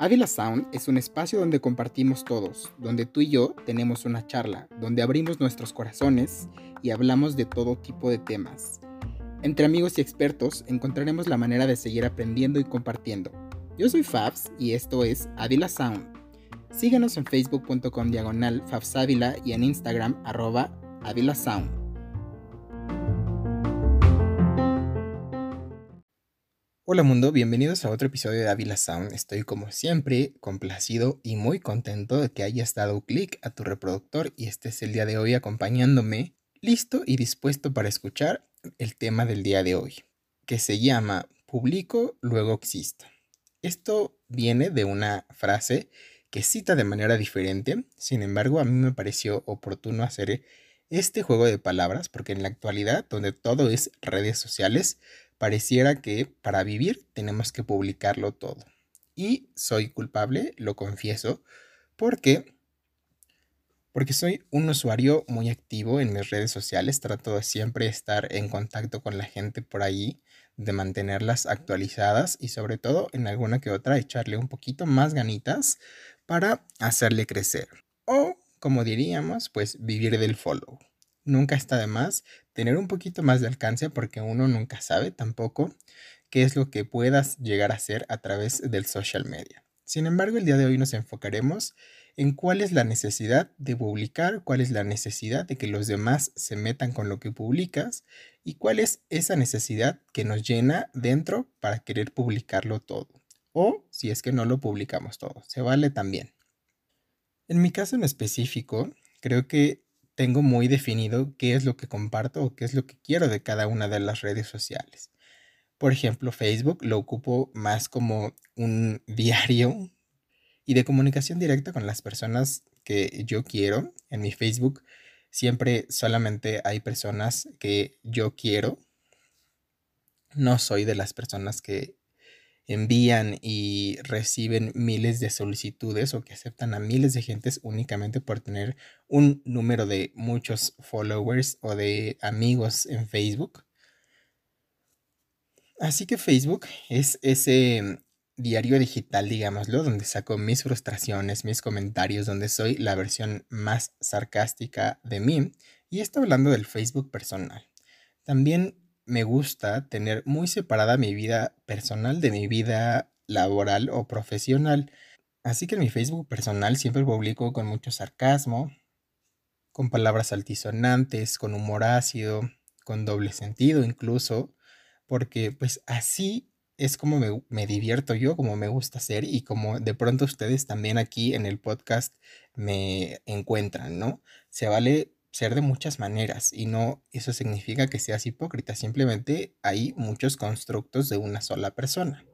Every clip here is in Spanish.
Ávila Sound es un espacio donde compartimos todos, donde tú y yo tenemos una charla, donde abrimos nuestros corazones y hablamos de todo tipo de temas. Entre amigos y expertos encontraremos la manera de seguir aprendiendo y compartiendo. Yo soy Fabs y esto es Ávila Sound. Síguenos en facebook.com diagonal Fabsávila y en Instagram arroba Ávila Sound. Hola mundo, bienvenidos a otro episodio de Avila Sound. Estoy como siempre complacido y muy contento de que hayas dado clic a tu reproductor y estés el día de hoy acompañándome, listo y dispuesto para escuchar el tema del día de hoy, que se llama Publico, luego existo. Esto viene de una frase que cita de manera diferente, sin embargo a mí me pareció oportuno hacer este juego de palabras porque en la actualidad, donde todo es redes sociales, pareciera que para vivir tenemos que publicarlo todo. Y soy culpable, lo confieso, porque porque soy un usuario muy activo en mis redes sociales, trato de siempre estar en contacto con la gente por ahí, de mantenerlas actualizadas y sobre todo en alguna que otra echarle un poquito más ganitas para hacerle crecer. O, como diríamos, pues vivir del follow nunca está de más tener un poquito más de alcance porque uno nunca sabe tampoco qué es lo que puedas llegar a hacer a través del social media. Sin embargo, el día de hoy nos enfocaremos en cuál es la necesidad de publicar, cuál es la necesidad de que los demás se metan con lo que publicas y cuál es esa necesidad que nos llena dentro para querer publicarlo todo. O si es que no lo publicamos todo, se vale también. En mi caso en específico, creo que tengo muy definido qué es lo que comparto o qué es lo que quiero de cada una de las redes sociales. Por ejemplo, Facebook lo ocupo más como un diario y de comunicación directa con las personas que yo quiero. En mi Facebook siempre solamente hay personas que yo quiero. No soy de las personas que envían y reciben miles de solicitudes o que aceptan a miles de gentes únicamente por tener un número de muchos followers o de amigos en Facebook. Así que Facebook es ese diario digital, digámoslo, donde saco mis frustraciones, mis comentarios, donde soy la versión más sarcástica de mí. Y estoy hablando del Facebook personal. También me gusta tener muy separada mi vida personal de mi vida laboral o profesional. Así que en mi Facebook personal siempre publico con mucho sarcasmo, con palabras altisonantes, con humor ácido, con doble sentido incluso, porque pues así es como me, me, divierto yo, como me gusta hacer y como de pronto ustedes también aquí en el podcast me encuentran, ¿no? Se vale ser de muchas maneras y no eso significa que seas hipócrita, simplemente hay muchos constructos de una sola persona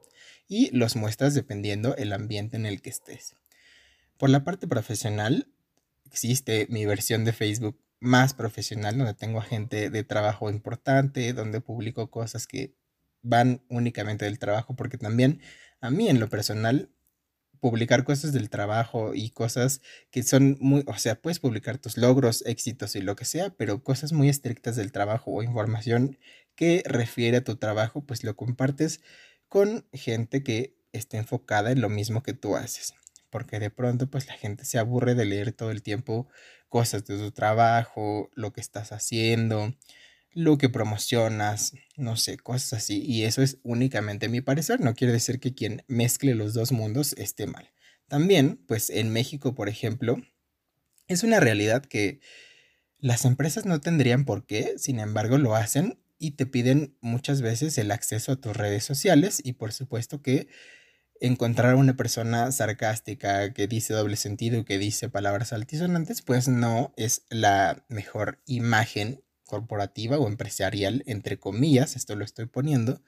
y los muestras dependiendo el ambiente en el que estés. Por la parte profesional, existe mi versión de Facebook más profesional donde tengo a gente de trabajo importante, donde publico cosas que van únicamente del trabajo, porque también a mí en lo personal publicar cosas del trabajo y cosas que son muy, o sea, puedes publicar tus logros, éxitos y lo que sea, pero cosas muy estrictas del trabajo o información que refiere a tu trabajo, pues lo compartes con gente que esté enfocada en lo mismo que tú haces. Porque de pronto, pues la gente se aburre de leer todo el tiempo cosas de tu trabajo, lo que estás haciendo, lo que promocionas, no sé, cosas así. Y eso es únicamente mi parecer. No quiere decir que quien mezcle los dos mundos esté mal. También, pues en México, por ejemplo, es una realidad que las empresas no tendrían por qué, sin embargo, lo hacen y te piden muchas veces el acceso a tus redes sociales y por supuesto que encontrar a una persona sarcástica que dice doble sentido que dice palabras altisonantes, pues no es la mejor imagen corporativa o empresarial, entre comillas, esto lo estoy poniendo,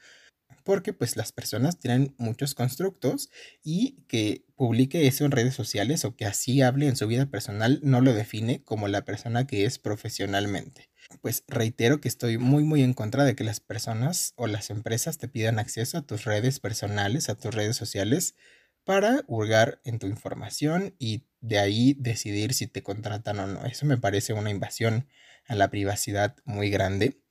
porque pues las personas tienen muchos constructos y que publique eso en redes sociales o que así hable en su vida personal no lo define como la persona que es profesionalmente. Pues reitero que estoy muy muy en contra de que las personas o las empresas te pidan acceso a tus redes personales, a tus redes sociales para hurgar en tu información y de ahí decidir si te contratan o no. Eso me parece una invasión a la privacidad muy grande.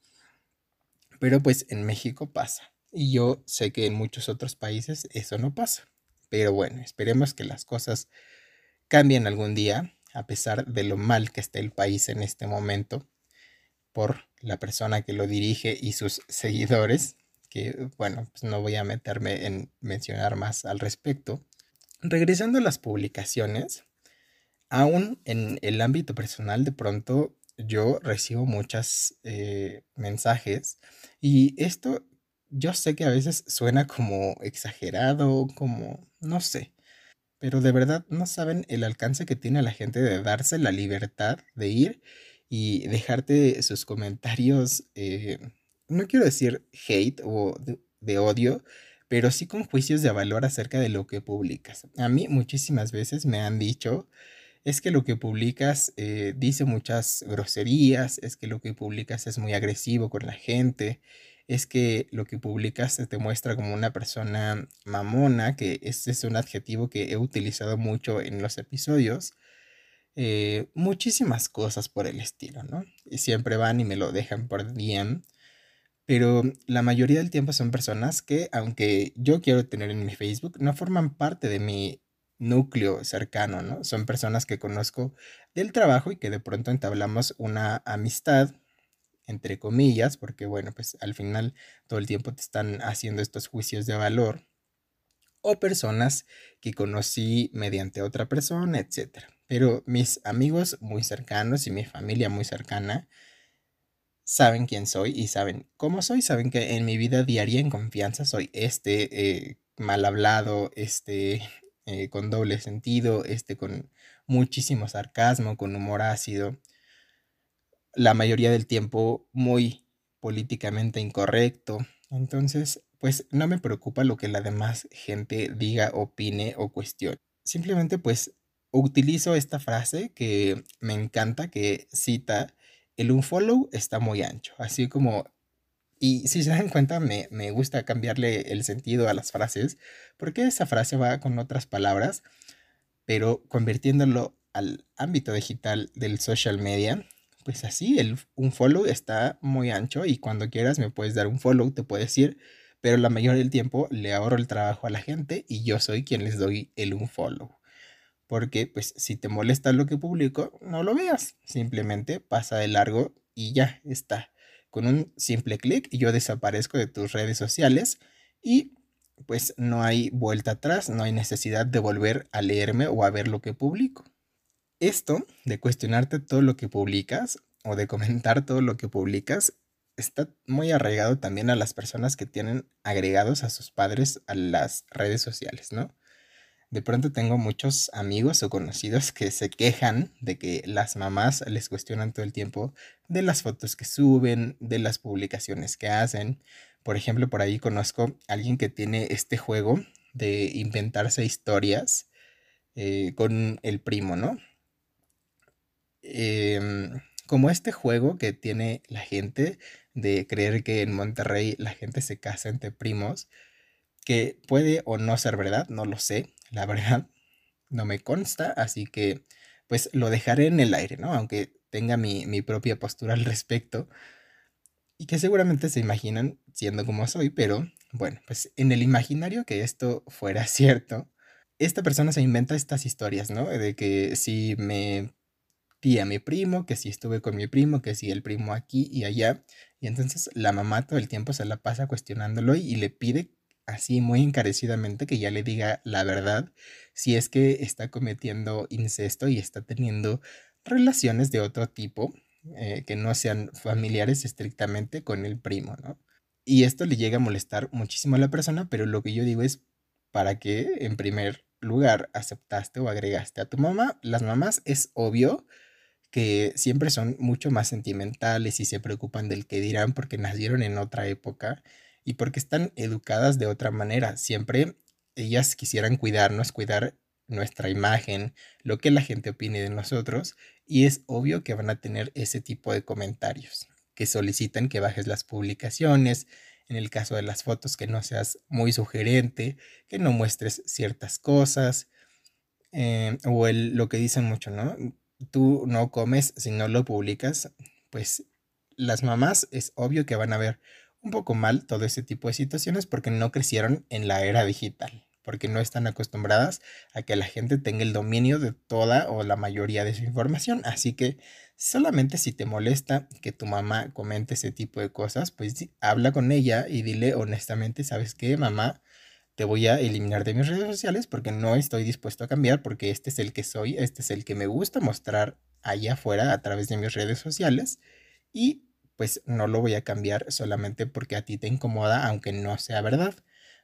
Pero pues en México pasa. Y yo sé que en muchos otros países eso no pasa. Pero bueno, esperemos que las cosas cambien algún día, a pesar de lo mal que esté el país en este momento, por la persona que lo dirige y sus seguidores, bueno, pues no voy a meterme en mencionar más al respecto. Regresando a las publicaciones, aún en el ámbito personal, de pronto yo recibo muchos eh, mensajes y esto yo sé que a veces suena como exagerado, como no sé, pero de verdad no saben el alcance que tiene la gente de darse la libertad de ir y dejarte sus comentarios, eh, no quiero decir hate o de, odio, pero sí con juicios de valor acerca de lo que publicas. A mí muchísimas veces me han dicho es que lo que publicas eh, dice muchas groserías, es que lo que publicas es muy agresivo con la gente, es que lo que publicas te muestra como una persona mamona, que ese es un adjetivo que he utilizado mucho en los episodios. Eh, muchísimas cosas por el estilo, ¿no? Y siempre van y me lo dejan por DM. Pero la mayoría del tiempo son personas que, aunque yo quiero tener en mi Facebook, no forman parte de mi núcleo cercano, ¿no? Son personas que conozco del trabajo y que de pronto entablamos una amistad, entre comillas, porque bueno, pues al final todo el tiempo te están haciendo estos juicios de valor, o personas que conocí mediante otra persona, etc. Pero mis amigos muy cercanos y mi familia muy cercana saben quién soy y saben cómo soy, saben que en mi vida diaria en confianza soy este eh, mal hablado, este eh, con doble sentido, este con muchísimo sarcasmo, con humor ácido, la mayoría del tiempo muy políticamente incorrecto. Entonces, pues no me preocupa lo que la demás gente diga, opine o cuestione. Simplemente pues utilizo esta frase que me encanta, que cita, el unfollow está muy ancho, así como y si se dan cuenta, me, gusta cambiarle el sentido a las frases, porque esa frase va con otras palabras, pero convirtiéndolo al ámbito digital del social media, pues así, el, un follow está muy ancho y cuando quieras me puedes dar un follow, te puedes ir, pero la mayoría del tiempo le ahorro el trabajo a la gente y yo soy quien les doy el un follow. Porque pues si te molesta lo que publico, no lo veas, simplemente pasa de largo y ya está. Con un simple clic yo desaparezco de tus redes sociales y pues no hay vuelta atrás, no hay necesidad de volver a leerme o a ver lo que publico. Esto de cuestionarte todo lo que publicas o de comentar todo lo que publicas está muy arraigado también a las personas que tienen agregados a sus padres a las redes sociales, ¿no? De pronto tengo muchos amigos o conocidos que se quejan de que las mamás les cuestionan todo el tiempo de las fotos que suben, de las publicaciones que hacen. Por ejemplo, por ahí conozco a alguien que tiene este juego de inventarse historias eh, con el primo, ¿no? Em, como este juego que tiene la gente de creer que en Monterrey la gente se casa entre primos, que puede o no ser verdad, no lo sé, la verdad no me consta, así que pues lo dejaré en el aire, ¿no? Aunque tenga mi, propia postura al respecto y que seguramente se imaginan siendo como soy, pero bueno, pues en el imaginario que esto fuera cierto, esta persona se inventa estas historias, ¿no? De que si me tía mi primo, que si estuve con mi primo, que si el primo aquí y allá, y entonces la mamá todo el tiempo se la pasa cuestionándolo y le pide así muy encarecidamente que ya le diga la verdad si es que está cometiendo incesto y está teniendo relaciones de otro tipo eh, que no sean familiares estrictamente con el primo, ¿no? Y esto le llega a molestar muchísimo a la persona, pero lo que yo digo es, ¿para qué en primer lugar aceptaste o agregaste a tu mamá? Las mamás es obvio que siempre son mucho más sentimentales y se preocupan del que dirán porque nacieron en otra época y porque están educadas de otra manera. Siempre ellas quisieran cuidarnos, cuidar nuestra imagen, lo que la gente opine de nosotros, y es obvio que van a tener ese tipo de comentarios, que solicitan que bajes las publicaciones, en el caso de las fotos que no seas muy sugerente, que no muestres ciertas cosas, eh, o el, lo que dicen mucho, ¿no? Tú no comes si no lo publicas, pues las mamás es obvio que van a ver un poco mal todo ese tipo de situaciones porque no crecieron en la era digital, porque no están acostumbradas a que la gente tenga el dominio de toda o la mayoría de su información. Así que solamente si te molesta que tu mamá comente ese tipo de cosas, pues habla con ella y dile honestamente, ¿sabes qué, mamá? Te voy a eliminar de mis redes sociales porque no estoy dispuesto a cambiar porque este es el que soy, este es el que me gusta mostrar allá afuera a través de mis redes sociales y pues no lo voy a cambiar solamente porque a ti te incomoda, aunque no sea verdad.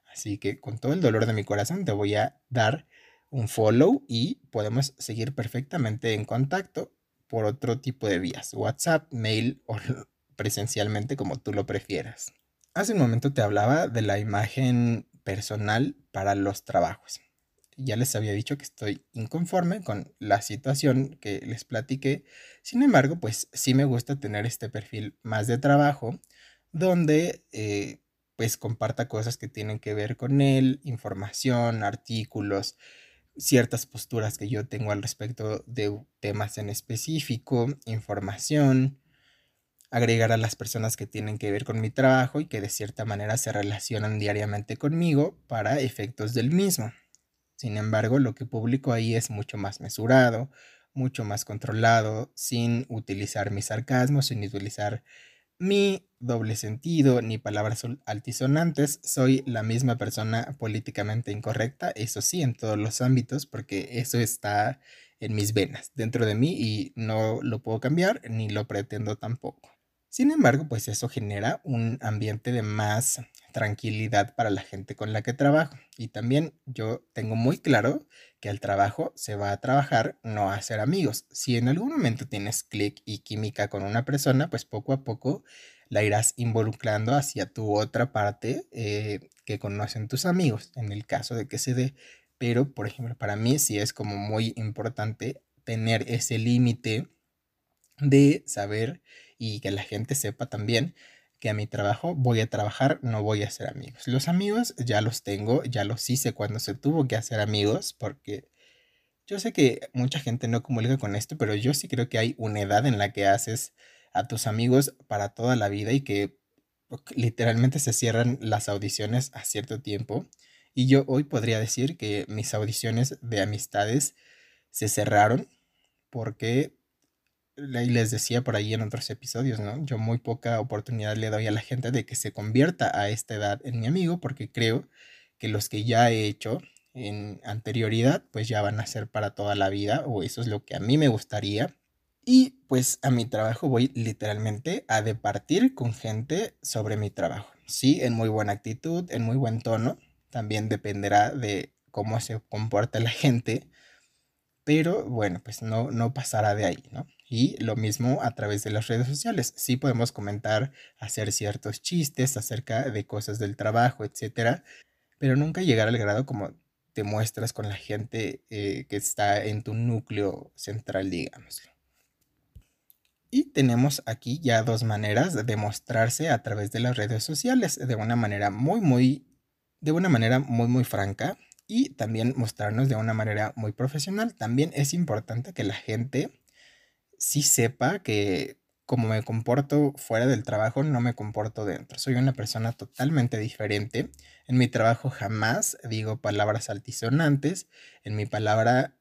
Así que con todo el dolor de mi corazón te voy a dar un follow y podemos seguir perfectamente en contacto por otro tipo de vías, WhatsApp, mail o presencialmente como tú lo prefieras. Hace un momento te hablaba de la imagen personal para los trabajos ya les había dicho que estoy inconforme con la situación que les platiqué. Sin embargo, pues sí me gusta tener este perfil más de trabajo donde eh, pues comparta cosas que tienen que ver con él, información, artículos, ciertas posturas que yo tengo al respecto de temas en específico, información, agregar a las personas que tienen que ver con mi trabajo y que de cierta manera se relacionan diariamente conmigo para efectos del mismo. Sin embargo, lo que publico ahí es mucho más mesurado, mucho más controlado, sin utilizar mi sarcasmo, sin utilizar mi doble sentido ni palabras altisonantes. Soy la misma persona políticamente incorrecta, eso sí, en todos los ámbitos, porque eso está en mis venas, dentro de mí, y no lo puedo cambiar ni lo pretendo tampoco. Sin embargo, pues eso genera un ambiente de más tranquilidad para la gente con la que trabajo. Y también yo tengo muy claro que al trabajo se va a trabajar, no a hacer amigos. Si en algún momento tienes clic y química con una persona, pues poco a poco la irás involucrando hacia tu otra parte eh, que conocen tus amigos, en el caso de que se dé. Pero, por ejemplo, para mí sí es como muy importante tener ese límite de saber y que la gente sepa también que a mi trabajo voy a trabajar, no voy a hacer amigos. Los amigos ya los tengo, ya los hice cuando se tuvo que hacer amigos, porque yo sé que mucha gente no comulga con esto, pero yo sí creo que hay una edad en la que haces a tus amigos para toda la vida y que literalmente se cierran las audiciones a cierto tiempo. Y yo hoy podría decir que mis audiciones de amistades se cerraron porque y les decía por ahí en otros episodios, ¿no? Yo muy poca oportunidad le doy a la gente de que se convierta a esta edad en mi amigo porque creo que los que ya he hecho en anterioridad pues ya van a ser para toda la vida o eso es lo que a mí me gustaría. Y pues a mi trabajo voy literalmente a departir con gente sobre mi trabajo. Sí, en muy buena actitud, en muy buen tono. También dependerá de cómo se comporta la gente. Pero bueno, pues no, no pasará de ahí, ¿no? Y lo mismo a través de las redes sociales. Sí podemos comentar, hacer ciertos chistes acerca de cosas del trabajo, etcétera, pero nunca llegar al grado como te muestras con la gente eh, que está en tu núcleo central, digámoslo. Y tenemos aquí ya dos maneras de mostrarse a través de las redes sociales, de una manera muy, muy, de una manera muy, muy franca y también mostrarnos de una manera muy profesional. También es importante que la gente sí sepa que como me comporto fuera del trabajo, no me comporto dentro. Soy una persona totalmente diferente. En mi trabajo jamás digo palabras altisonantes. En mi palabra,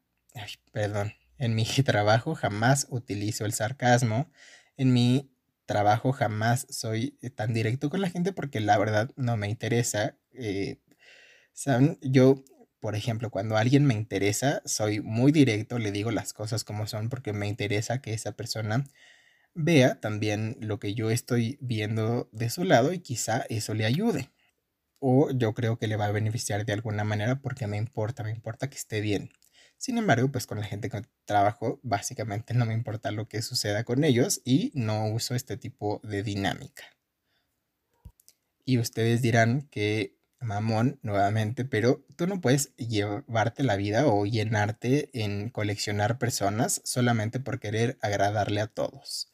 perdón, en mi trabajo jamás utilizo el sarcasmo. En mi trabajo jamás soy eh, tan directo con la gente porque la verdad no me interesa. Eh, Yo por ejemplo, cuando alguien me interesa, soy muy directo, le digo las cosas como son porque me interesa que esa persona vea también lo que yo estoy viendo de su lado y quizá eso le ayude. O yo creo que le va a beneficiar de alguna manera porque me importa, me importa que esté bien. Sin embargo, pues con la gente que trabajo, básicamente no me importa lo que suceda con ellos y no uso este tipo de dinámica. Y ustedes dirán que mamón nuevamente, pero tú no puedes llevarte la vida o llenarte en coleccionar personas solamente por querer agradarle a todos.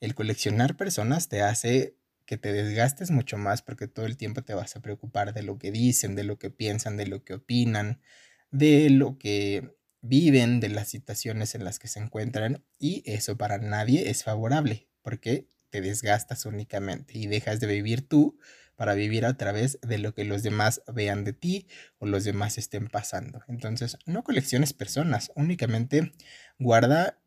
El coleccionar personas te hace que te desgastes mucho más porque todo el tiempo te vas a preocupar de lo que dicen, de lo que piensan, de lo que opinan, de lo que viven, de las situaciones en las que se encuentran y eso para nadie es favorable porque te desgastas únicamente y dejas de vivir tú para vivir a través de lo que los demás vean de ti o los demás estén pasando. Entonces, no colecciones personas, únicamente guarda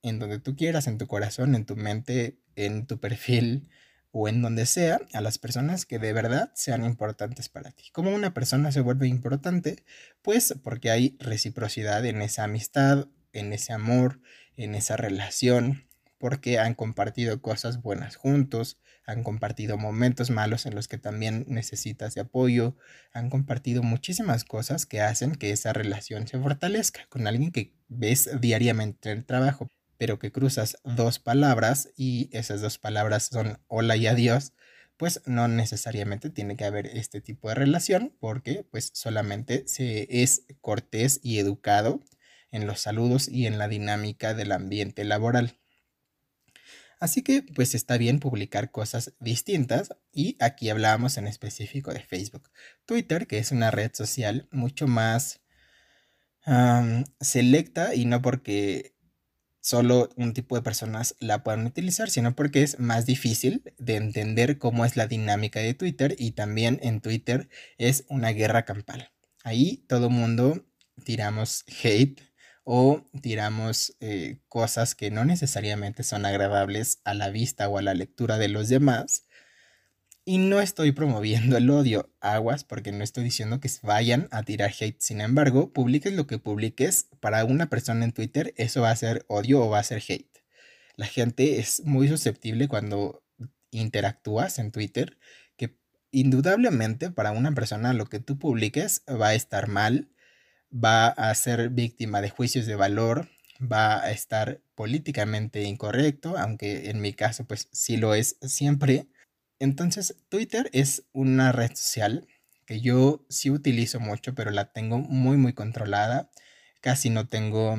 en donde tú quieras, en tu corazón, en tu mente, en tu perfil o en donde sea, a las personas que de verdad sean importantes para ti. ¿Cómo una persona se vuelve importante? Pues porque hay reciprocidad en esa amistad, en ese amor, en esa relación, porque han compartido cosas buenas juntos, han compartido momentos malos en los que también necesitas de apoyo, han compartido muchísimas cosas que hacen que esa relación se fortalezca con alguien que ves diariamente en el trabajo, pero que cruzas dos palabras y esas dos palabras son hola y adiós, pues no necesariamente tiene que haber este tipo de relación porque pues solamente se es cortés y educado en los saludos y en la dinámica del ambiente laboral. Así que pues está bien publicar cosas distintas y aquí hablábamos en específico de Facebook. Twitter, que es una red social mucho más selecta y no porque solo un tipo de personas la puedan utilizar, sino porque es más difícil de entender cómo es la dinámica de Twitter y también en Twitter es una guerra campal. Ahí todo mundo tiramos hate o tiramos eh, cosas que no necesariamente son agradables a la vista o a la lectura de los demás. Y no estoy promoviendo el odio, aguas, porque no estoy diciendo que vayan a tirar hate. Sin embargo, publiques lo que publiques, para una persona en Twitter eso va a ser odio o va a ser hate. La gente es muy susceptible cuando interactúas en Twitter, que indudablemente para una persona lo que tú publiques va a estar mal, va a ser víctima de juicios de valor, va a estar políticamente incorrecto, aunque en mi caso pues sí lo es siempre. Entonces Twitter es una red social que yo sí utilizo mucho, pero la tengo muy muy controlada. Casi no tengo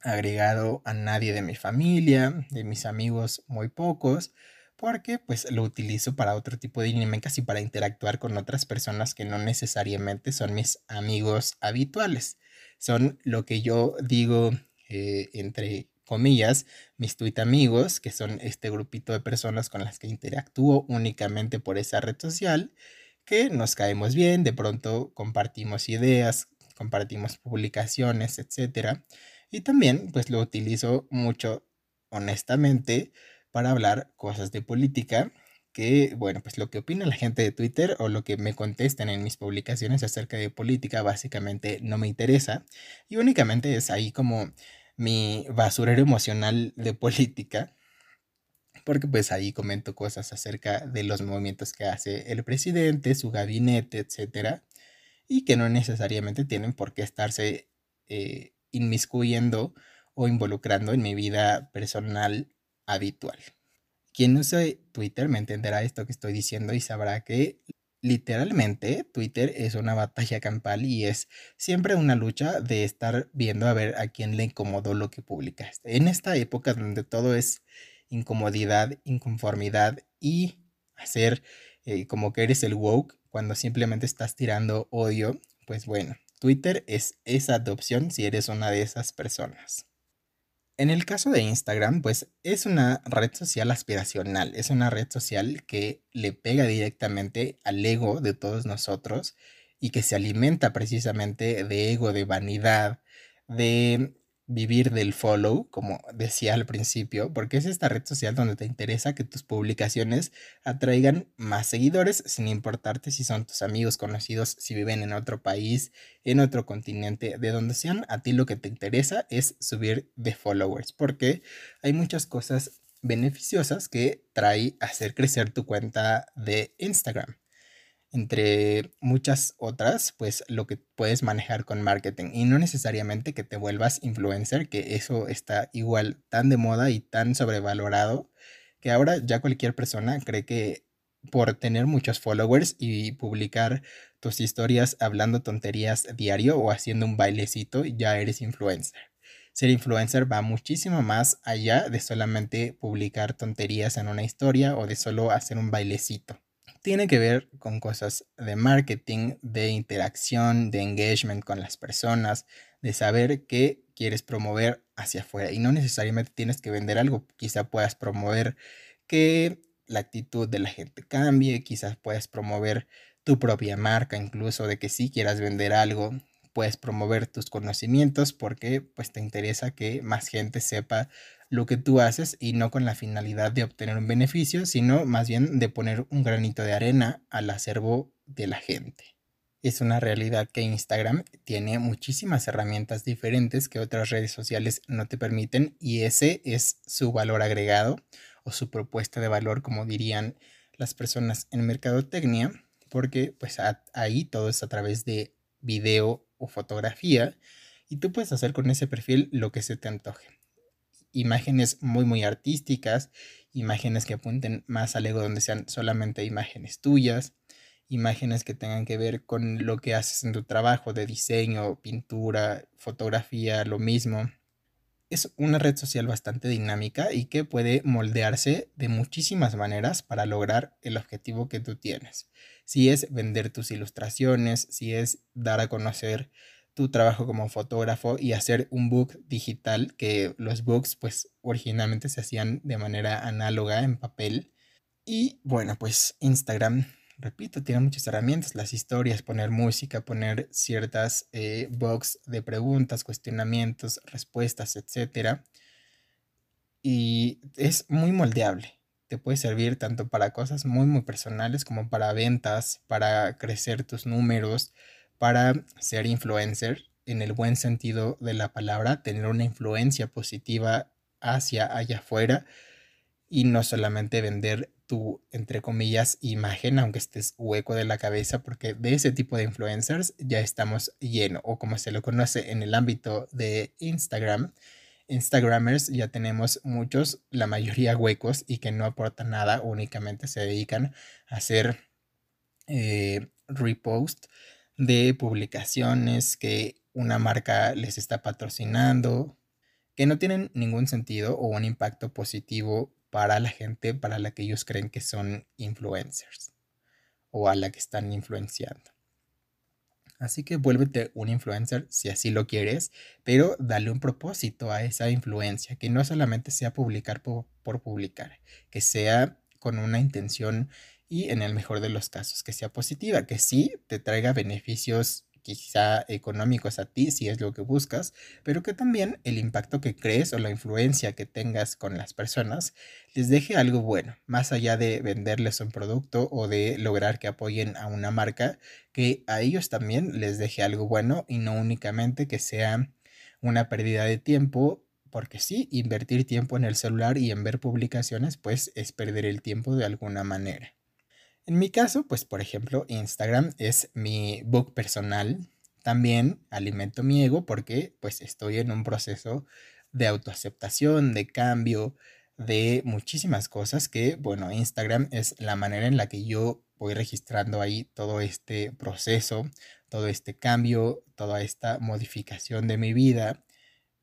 agregado a nadie de mi familia, de mis amigos muy pocos porque pues lo utilizo para otro tipo de dinámicas y para interactuar con otras personas que no necesariamente son mis amigos habituales. Son lo que yo digo eh, entre comillas, mis tweet amigos, que son este grupito de personas con las que interactúo únicamente por esa red social, que nos caemos bien, de pronto compartimos ideas, compartimos publicaciones, etc. Y también pues lo utilizo mucho honestamente para hablar cosas de política que, bueno, pues lo que opina la gente de Twitter o lo que me contestan en mis publicaciones acerca de política básicamente no me interesa. Y únicamente es ahí como mi basurero emocional de política porque pues ahí comento cosas acerca de los movimientos que hace el presidente, su gabinete, etcétera, y que no necesariamente tienen por qué estarse eh, inmiscuyendo o involucrando en mi vida personal habitual. Quien use Twitter me entenderá esto que estoy diciendo y sabrá que literalmente Twitter es una batalla campal y es siempre una lucha de estar viendo a ver a quién le incomodó lo que publicaste. En esta época donde todo es incomodidad, inconformidad y hacer eh, como que eres el woke cuando simplemente estás tirando odio, pues bueno, Twitter es esa adopción si eres una de esas personas. En el caso de Instagram, pues es una red social aspiracional, es una red social que le pega directamente al ego de todos nosotros y que se alimenta precisamente de ego, de vanidad, de vivir del follow, como decía al principio, porque es esta red social donde te interesa que tus publicaciones atraigan más seguidores, sin importarte si son tus amigos conocidos, si viven en otro país, en otro continente, de donde sean, a ti lo que te interesa es subir de followers, porque hay muchas cosas beneficiosas que trae hacer crecer tu cuenta de Instagram entre muchas otras, pues lo que puedes manejar con marketing y no necesariamente que te vuelvas influencer, que eso está igual tan de moda y tan sobrevalorado que ahora ya cualquier persona cree que por tener muchos followers y publicar tus historias hablando tonterías diario o haciendo un bailecito, ya eres influencer. Ser influencer va muchísimo más allá de solamente publicar tonterías en una historia o de solo hacer un bailecito tiene que ver con cosas de marketing, de interacción, de engagement con las personas, de saber qué quieres promover hacia afuera. Y no necesariamente tienes que vender algo, quizá puedas promover que la actitud de la gente cambie, quizás puedes promover tu propia marca, incluso de que si quieras vender algo, puedes promover tus conocimientos porque pues te interesa que más gente sepa lo que tú haces y no con la finalidad de obtener un beneficio, sino más bien de poner un granito de arena al acervo de la gente. Es una realidad que Instagram tiene muchísimas herramientas diferentes que otras redes sociales no te permiten y ese es su valor agregado o su propuesta de valor, como dirían las personas en mercadotecnia, porque pues ahí todo es a través de video o fotografía y tú puedes hacer con ese perfil lo que se te antoje imágenes muy, muy artísticas, imágenes que apunten más al ego donde sean solamente imágenes tuyas, imágenes que tengan que ver con lo que haces en tu trabajo de diseño, pintura, fotografía, lo mismo. Es una red social bastante dinámica y que puede moldearse de muchísimas maneras para lograr el objetivo que tú tienes. Si es vender tus ilustraciones, si es dar a conocer tu trabajo como fotógrafo y hacer un book digital, que los books pues originalmente se hacían de manera análoga en papel. Y bueno, pues Instagram, repito, tiene muchas herramientas, las historias, poner música, poner ciertas eh, box de preguntas, cuestionamientos, respuestas, etc. Y es muy moldeable. Te puede servir tanto para cosas muy, muy personales como para ventas, para crecer tus números, para ser influencer en el buen sentido de la palabra, tener una influencia positiva hacia allá afuera y no solamente vender tu, entre comillas, imagen, aunque estés hueco de la cabeza, porque de ese tipo de influencers ya estamos lleno, o como se lo conoce en el ámbito de Instagram, Instagramers ya tenemos muchos, la mayoría huecos y que no aportan nada, únicamente se dedican a hacer eh, repost de publicaciones que una marca les está patrocinando, que no tienen ningún sentido o un impacto positivo para la gente para la que ellos creen que son influencers o a la que están influenciando. Así que vuélvete un influencer si así lo quieres, pero dale un propósito a esa influencia, que no solamente sea publicar por, por publicar, que sea con una intención y en el mejor de los casos que sea positiva, que sí te traiga beneficios quizá económicos a ti si es lo que buscas, pero que también el impacto que crees o la influencia que tengas con las personas les deje algo bueno, más allá de venderles un producto o de lograr que apoyen a una marca, que a ellos también les deje algo bueno y no únicamente que sea una pérdida de tiempo porque sí, invertir tiempo en el celular y en ver publicaciones, pues es perder el tiempo de alguna manera. En mi caso, pues por ejemplo, Instagram es mi book personal. También alimento mi ego porque pues estoy en un proceso de autoaceptación, de cambio, de muchísimas cosas que, bueno, Instagram es la manera en la que yo voy registrando ahí todo este proceso, todo este cambio, toda esta modificación de mi vida.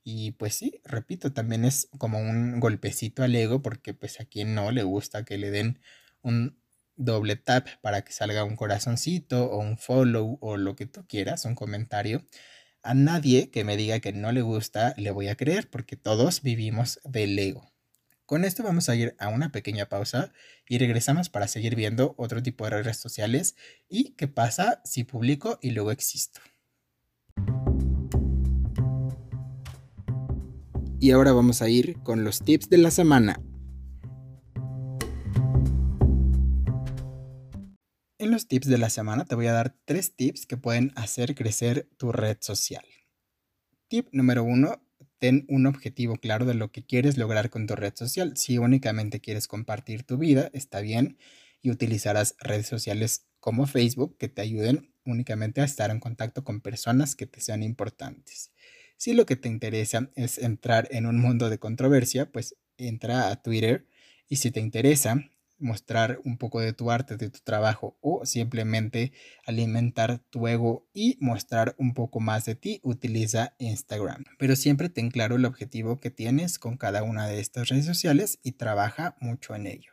Y pues sí, repito, también es como un golpecito al ego porque pues a quien no le gusta que le den un doble tap para que salga un corazoncito o un follow o lo que tú quieras, un comentario. A nadie que me diga que no le gusta le voy a creer porque todos vivimos del ego. Con esto vamos a ir a una pequeña pausa y regresamos para seguir viendo otro tipo de redes sociales y qué pasa si publico y luego existo. Y ahora vamos a ir con los tips de la semana. Los tips de la semana te voy a dar tres tips que pueden hacer crecer tu red social. Tip número uno, ten un objetivo claro de lo que quieres lograr con tu red social. Si únicamente quieres compartir tu vida, está bien y utilizarás redes sociales como Facebook que te ayuden únicamente a estar en contacto con personas que te sean importantes. Si lo que te interesa es entrar en un mundo de controversia, pues entra a Twitter y si te interesa mostrar un poco de tu arte, de tu trabajo o simplemente alimentar tu ego y mostrar un poco más de ti, utiliza Instagram. Pero siempre ten claro el objetivo que tienes con cada una de estas redes sociales y trabaja mucho en ello.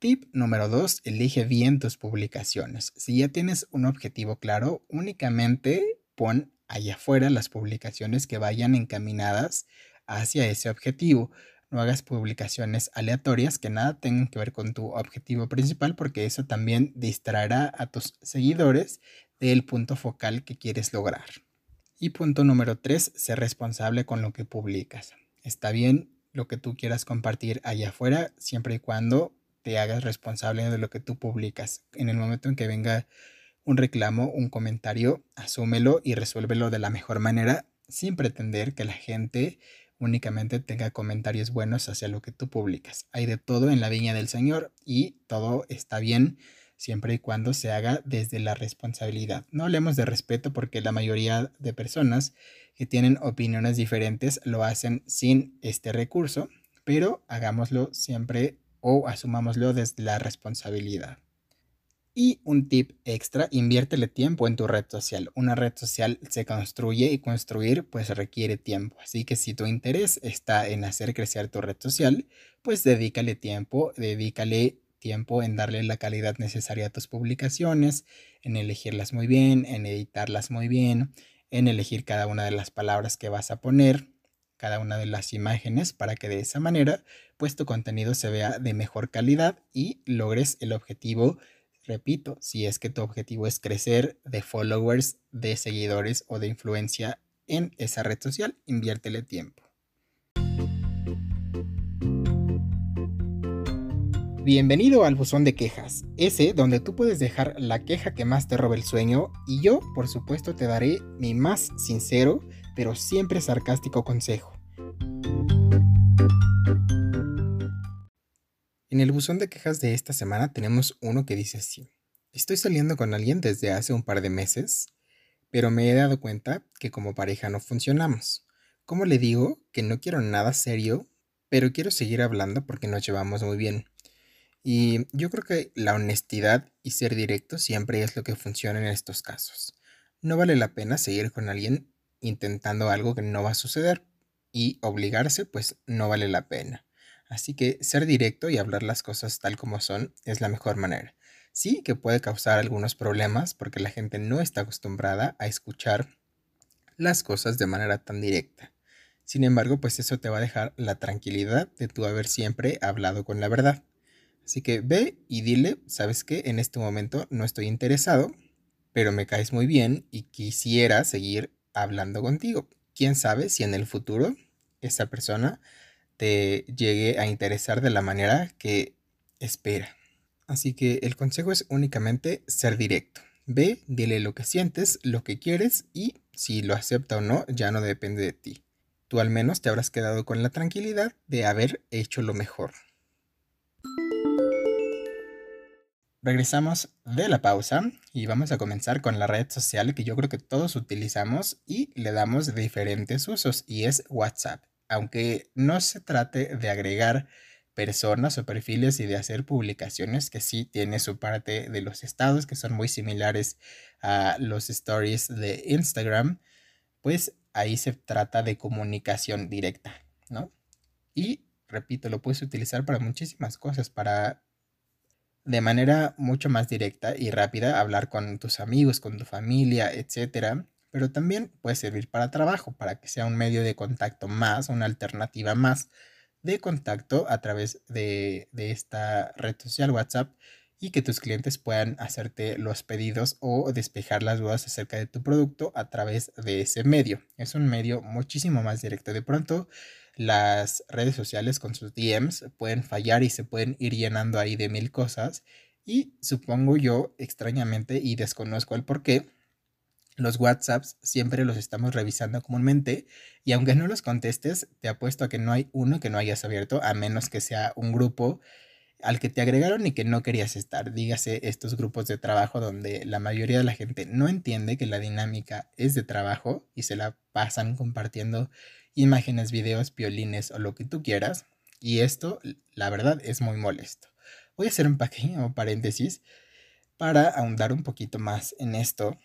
Tip número 2. Elige bien tus publicaciones. Si ya tienes un objetivo claro, únicamente pon allá afuera las publicaciones que vayan encaminadas hacia ese objetivo no hagas publicaciones aleatorias que nada tengan que ver con tu objetivo principal porque eso también distraerá a tus seguidores del punto focal que quieres lograr. Y punto número 3, ser responsable con lo que publicas. Está bien lo que tú quieras compartir allá afuera, siempre y cuando te hagas responsable de lo que tú publicas. En el momento en que venga un reclamo, un comentario, asúmelo y resuélvelo de la mejor manera, sin pretender que la gente únicamente tenga comentarios buenos hacia lo que tú publicas. Hay de todo en la viña del Señor y todo está bien siempre y cuando se haga desde la responsabilidad. No hablemos de respeto porque la mayoría de personas que tienen opiniones diferentes lo hacen sin este recurso, pero hagámoslo siempre o asumámoslo desde la responsabilidad. Y un tip extra, inviértele tiempo en tu red social. Una red social se construye y construir pues requiere tiempo. Así que si tu interés está en hacer crecer tu red social, pues dedícale tiempo, dedícale tiempo en darle la calidad necesaria a tus publicaciones, en elegirlas muy bien, en editarlas muy bien, en elegir cada una de las palabras que vas a poner, cada una de las imágenes para que de esa manera pues tu contenido se vea de mejor calidad y logres el objetivo Repito, si es que tu objetivo es crecer de followers, de seguidores o de influencia en esa red social, inviértele tiempo. Bienvenido al buzón de quejas, ese donde tú puedes dejar la queja que más te robe el sueño y yo, por supuesto, te daré mi más sincero, pero siempre sarcástico consejo. En el buzón de quejas de esta semana tenemos uno que dice así. Estoy saliendo con alguien desde hace un par de meses, pero me he dado cuenta que como pareja no funcionamos. ¿Cómo le digo que no quiero nada serio, pero quiero seguir hablando porque nos llevamos muy bien? Y yo creo que la honestidad y ser directo siempre es lo que funciona en estos casos. No vale la pena seguir con alguien intentando algo que no va a suceder y obligarse pues no vale la pena. Así que ser directo y hablar las cosas tal como son es la mejor manera. Sí que puede causar algunos problemas porque la gente no está acostumbrada a escuchar las cosas de manera tan directa. Sin embargo, pues eso te va a dejar la tranquilidad de tú haber siempre hablado con la verdad. Así que ve y dile, sabes que en este momento no estoy interesado, pero me caes muy bien y quisiera seguir hablando contigo. ¿Quién sabe si en el futuro esa persona te llegue a interesar de la manera que espera. Así que el consejo es únicamente ser directo. Ve, dile lo que sientes, lo que quieres y si lo acepta o no ya no depende de ti. Tú al menos te habrás quedado con la tranquilidad de haber hecho lo mejor. Regresamos de la pausa y vamos a comenzar con la red social que yo creo que todos utilizamos y le damos diferentes usos y es WhatsApp aunque no se trate de agregar personas o perfiles y de hacer publicaciones que sí tiene su parte de los estados que son muy similares a los stories de Instagram, pues ahí se trata de comunicación directa, ¿no? Y repito, lo puedes utilizar para muchísimas cosas, para de manera mucho más directa y rápida hablar con tus amigos, con tu familia, etcétera, pero también puede servir para trabajo, para que sea un medio de contacto más, una alternativa más de contacto a través de, esta red social WhatsApp y que tus clientes puedan hacerte los pedidos o despejar las dudas acerca de tu producto a través de ese medio. Es un medio muchísimo más directo. De pronto, las redes sociales con sus DMs pueden fallar y se pueden ir llenando ahí de mil cosas. Y supongo yo, extrañamente, y desconozco el por qué, los WhatsApps siempre los estamos revisando comúnmente y aunque no los contestes, te apuesto a que no hay uno que no hayas abierto, a menos que sea un grupo al que te agregaron y que no querías estar. Dígase estos grupos de trabajo donde la mayoría de la gente no entiende que la dinámica es de trabajo y se la pasan compartiendo imágenes, videos, violines o lo que tú quieras. Y esto, la verdad, es muy molesto. Voy a hacer un pequeño paréntesis para ahondar un poquito más en esto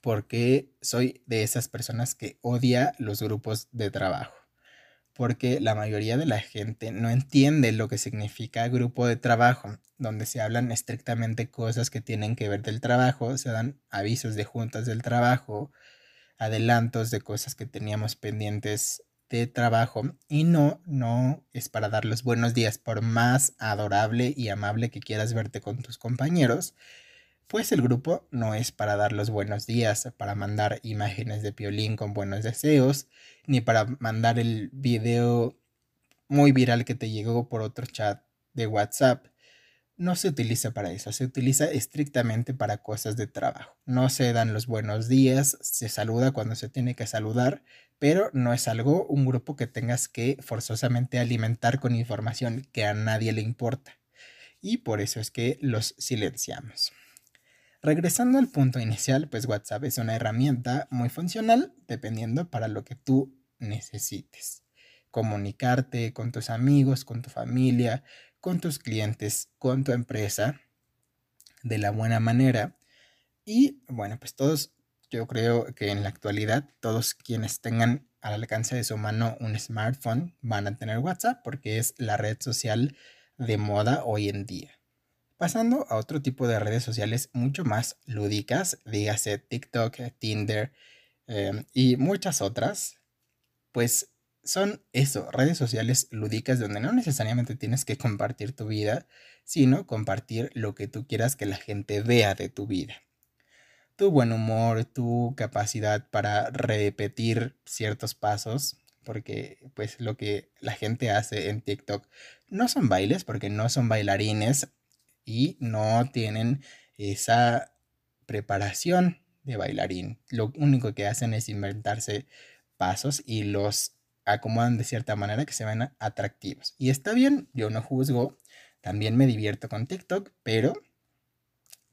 porque soy de esas personas que odia los grupos de trabajo. Porque la mayoría de la gente no entiende lo que significa grupo de trabajo, donde se hablan estrictamente cosas que tienen que ver del trabajo, se dan avisos de juntas del trabajo, adelantos de cosas que teníamos pendientes de trabajo y no, no es para dar los buenos días, por más adorable y amable que quieras verte con tus compañeros, pues el grupo no es para dar los buenos días, para mandar imágenes de piolín con buenos deseos, ni para mandar el video muy viral que te llegó por otro chat de WhatsApp. No se utiliza para eso, se utiliza estrictamente para cosas de trabajo. No se dan los buenos días, se saluda cuando se tiene que saludar, pero no es algo, un grupo que tengas que forzosamente alimentar con información que a nadie le importa. Y por eso es que los silenciamos. Regresando al punto inicial, pues WhatsApp es una herramienta muy funcional dependiendo para lo que tú necesites. Comunicarte con tus amigos, con tu familia, con tus clientes, con tu empresa de la buena manera. Y bueno, pues todos, yo creo que en la actualidad, todos quienes tengan al alcance de su mano un smartphone van a tener WhatsApp porque es la red social de moda hoy en día. Pasando a otro tipo de redes sociales mucho más lúdicas, dígase TikTok, Tinder em, y muchas otras, pues son eso, redes sociales lúdicas donde no necesariamente tienes que compartir tu vida, sino compartir lo que tú quieras que la gente vea de tu vida. Tu buen humor, tu capacidad para repetir ciertos pasos, porque pues lo que la gente hace en TikTok no son bailes, porque no son bailarines, y no tienen esa preparación de bailarín. Lo único que hacen es inventarse pasos y los acomodan de cierta manera que se ven atractivos. Y está bien, yo no juzgo, también me divierto con TikTok, pero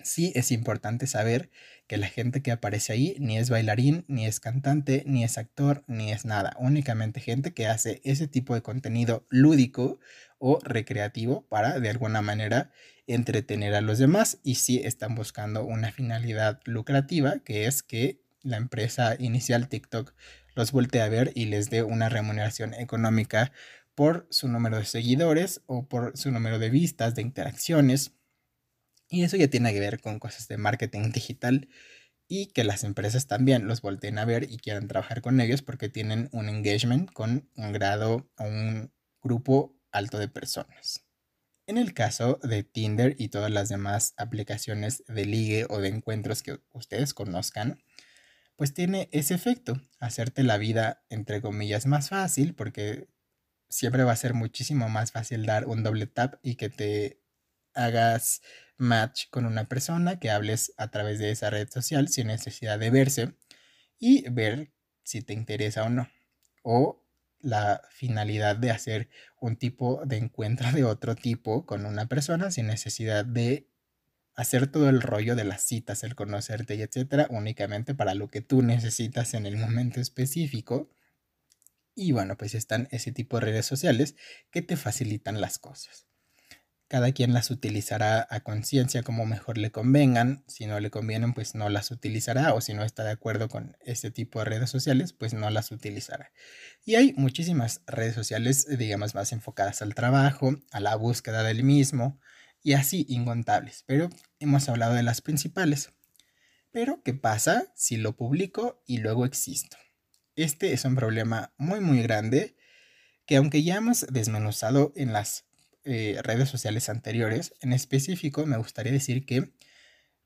sí es importante saber que la gente que aparece ahí ni es bailarín, ni es cantante, ni es actor, ni es nada. Únicamente gente que hace ese tipo de contenido lúdico o recreativo para de alguna manera entretener a los demás y si están buscando una finalidad lucrativa que es que la empresa inicial TikTok los voltee a ver y les dé una remuneración económica por su número de seguidores o por su número de vistas, de interacciones. Y eso ya tiene que ver con cosas de marketing digital y que las empresas también los volteen a ver y quieran trabajar con ellos porque tienen un engagement con un grado o un grupo alto de personas. En el caso de Tinder y todas las demás aplicaciones de ligue o de encuentros que ustedes conozcan, pues tiene ese efecto, hacerte la vida entre comillas más fácil porque siempre va a ser muchísimo más fácil dar un doble tap y que te hagas match con una persona, que hables a través de esa red social sin necesidad de verse y ver si te interesa o no. O la finalidad de hacer un tipo de encuentro de otro tipo con una persona sin necesidad de hacer todo el rollo de las citas, el conocerte y etcétera, únicamente para lo que tú necesitas en el momento específico. Y bueno, pues están ese tipo de redes sociales que te facilitan las cosas. Cada quien las utilizará a conciencia como mejor le convengan. Si no le convienen, pues no las utilizará. O si no está de acuerdo con este tipo de redes sociales, pues no las utilizará. Y hay muchísimas redes sociales, digamos, más enfocadas al trabajo, a la búsqueda del mismo y así incontables. Pero hemos hablado de las principales. Pero, ¿qué pasa si lo publico y luego existo? Este es un problema muy, muy grande que aunque ya hemos desmenuzado en las eh, redes sociales anteriores, en específico me gustaría decir que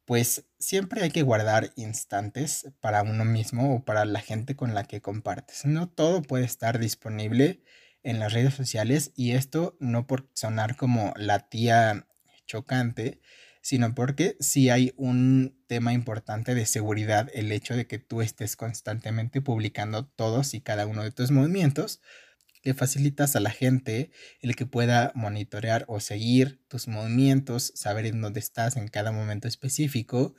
pues siempre hay que guardar instantes para uno mismo o para la gente con la que compartes. No todo puede estar disponible en las redes sociales y esto no por sonar como la tía chocante, sino porque sí hay un tema importante de seguridad, el hecho de que tú estés constantemente publicando todos y cada uno de tus movimientos, le facilitas a la gente el que pueda monitorear o seguir tus movimientos, saber en dónde estás en cada momento específico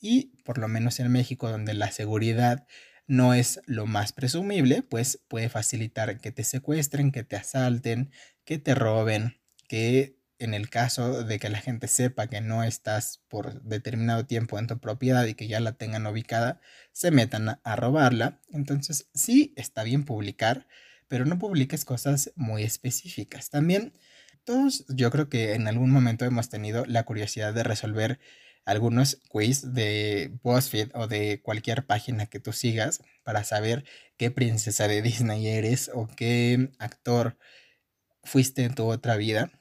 y por lo menos en México donde la seguridad no es lo más presumible, pues puede facilitar que te secuestren, que te asalten, que te roben, que en el caso de que la gente sepa que no estás por determinado tiempo en tu propiedad y que ya la tengan ubicada, se metan a robarla. Entonces sí está bien publicar, pero no publiques cosas muy específicas. También todos yo creo que en algún momento hemos tenido la curiosidad de resolver algunos quiz de BuzzFeed o de cualquier página que tú sigas para saber qué princesa de Disney eres o qué actor fuiste en tu otra vida,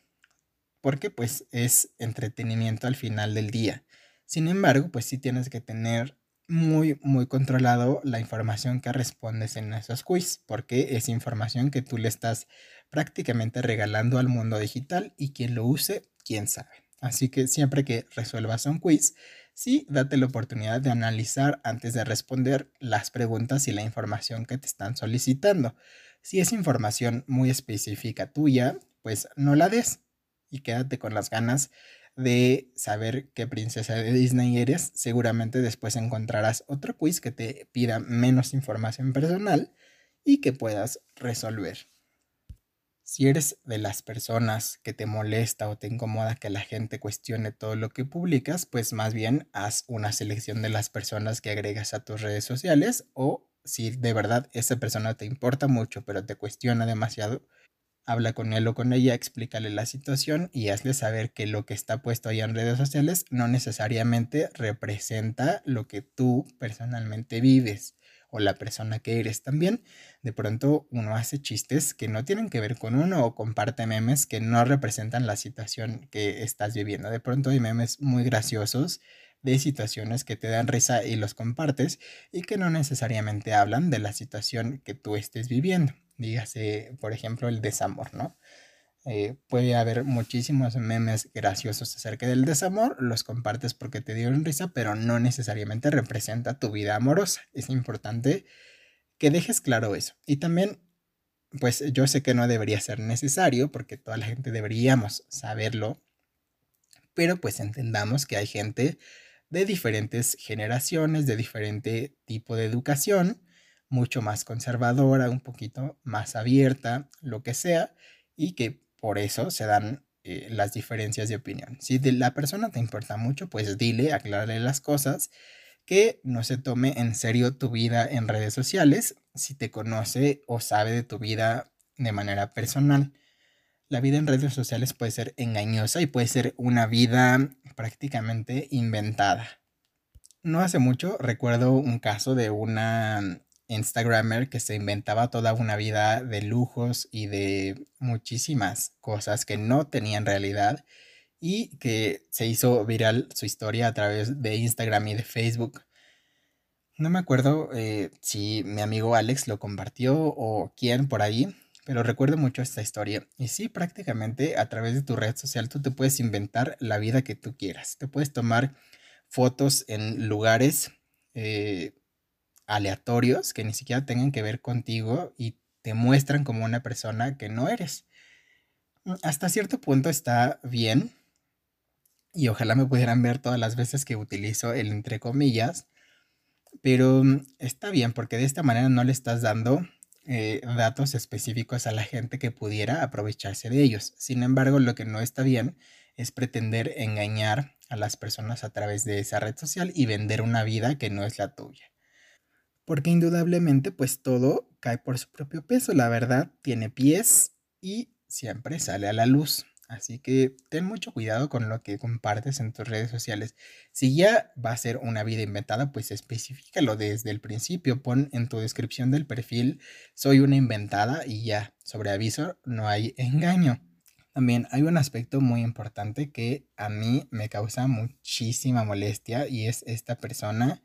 porque pues es entretenimiento al final del día. Sin embargo, pues sí tienes que tener muy, muy controlado la información que respondes en esos quiz, porque es información que tú le estás prácticamente regalando al mundo digital y quien lo use, quién sabe. Así que siempre que resuelvas un quiz, sí, date la oportunidad de analizar antes de responder las preguntas y la información que te están solicitando. Si es información muy específica tuya, pues no la des y quédate con las ganas de saber qué princesa de Disney eres. Seguramente después encontrarás otro quiz que te pida menos información personal y que puedas resolver. Si eres de las personas que te molesta o te incomoda que la gente cuestione todo lo que publicas, pues más bien haz una selección de las personas que agregas a tus redes sociales o si de verdad esa persona te importa mucho pero te cuestiona demasiado, habla con él o con ella, explícale la situación y hazle saber que lo que está puesto ahí en redes sociales no necesariamente representa lo que tú personalmente vives o la persona que eres también. De pronto uno hace chistes que no tienen que ver con uno o comparte memes que no representan la situación que estás viviendo. De pronto hay memes muy graciosos de situaciones que te dan risa y los compartes y que no necesariamente hablan de la situación que tú estés viviendo. Dígase, por ejemplo, el desamor, ¿no? Eh, puede haber muchísimos memes graciosos acerca del desamor, los compartes porque te dieron risa, pero no necesariamente representa tu vida amorosa. Es importante que dejes claro eso. Y también, pues yo sé que no debería ser necesario porque toda la gente deberíamos saberlo, pero pues entendamos que hay gente de diferentes generaciones, de diferente tipo de educación, mucho más conservadora, un poquito más abierta, lo que sea, y que por eso se dan eh, las diferencias de opinión. Si de la persona te importa mucho, pues dile, aclárale las cosas, que no se tome en serio tu vida en redes sociales si te conoce o sabe de tu vida de manera personal. La vida en redes sociales puede ser engañosa y puede ser una vida prácticamente inventada. No hace mucho recuerdo un caso de una Instagrammer que se inventaba toda una vida de lujos y de muchísimas cosas que no tenían realidad y que se hizo viral su historia a través de Instagram y de Facebook. No me acuerdo eh, si mi amigo Alex lo compartió o quién por ahí, pero recuerdo mucho esta historia. Y sí, prácticamente a través de tu red social tú te puedes inventar la vida que tú quieras. Te puedes tomar fotos en lugares eh, aleatorios que ni siquiera tengan que ver contigo y te muestran como una persona que no eres. Mm, hasta cierto punto está bien y ojalá me pudieran ver todas las veces que utilizo el entre comillas, pero mm, está bien porque de esta manera no le estás dando eh, datos específicos a la gente que pudiera aprovecharse de ellos. Sin embargo, lo que no está bien es pretender engañar a las personas a través de esa red social y vender una vida que no es la tuya porque indudablemente pues todo cae por su propio peso, la verdad tiene pies y siempre sale a la luz. Así que ten mucho cuidado con lo que compartes en tus redes sociales. Si ya va a ser una vida inventada, pues especifícalo desde el principio. Pon en tu descripción del perfil, soy una inventada y ya, sobre aviso, no hay engaño. También hay un aspecto muy importante que a mí me causa muchísima molestia y es esta persona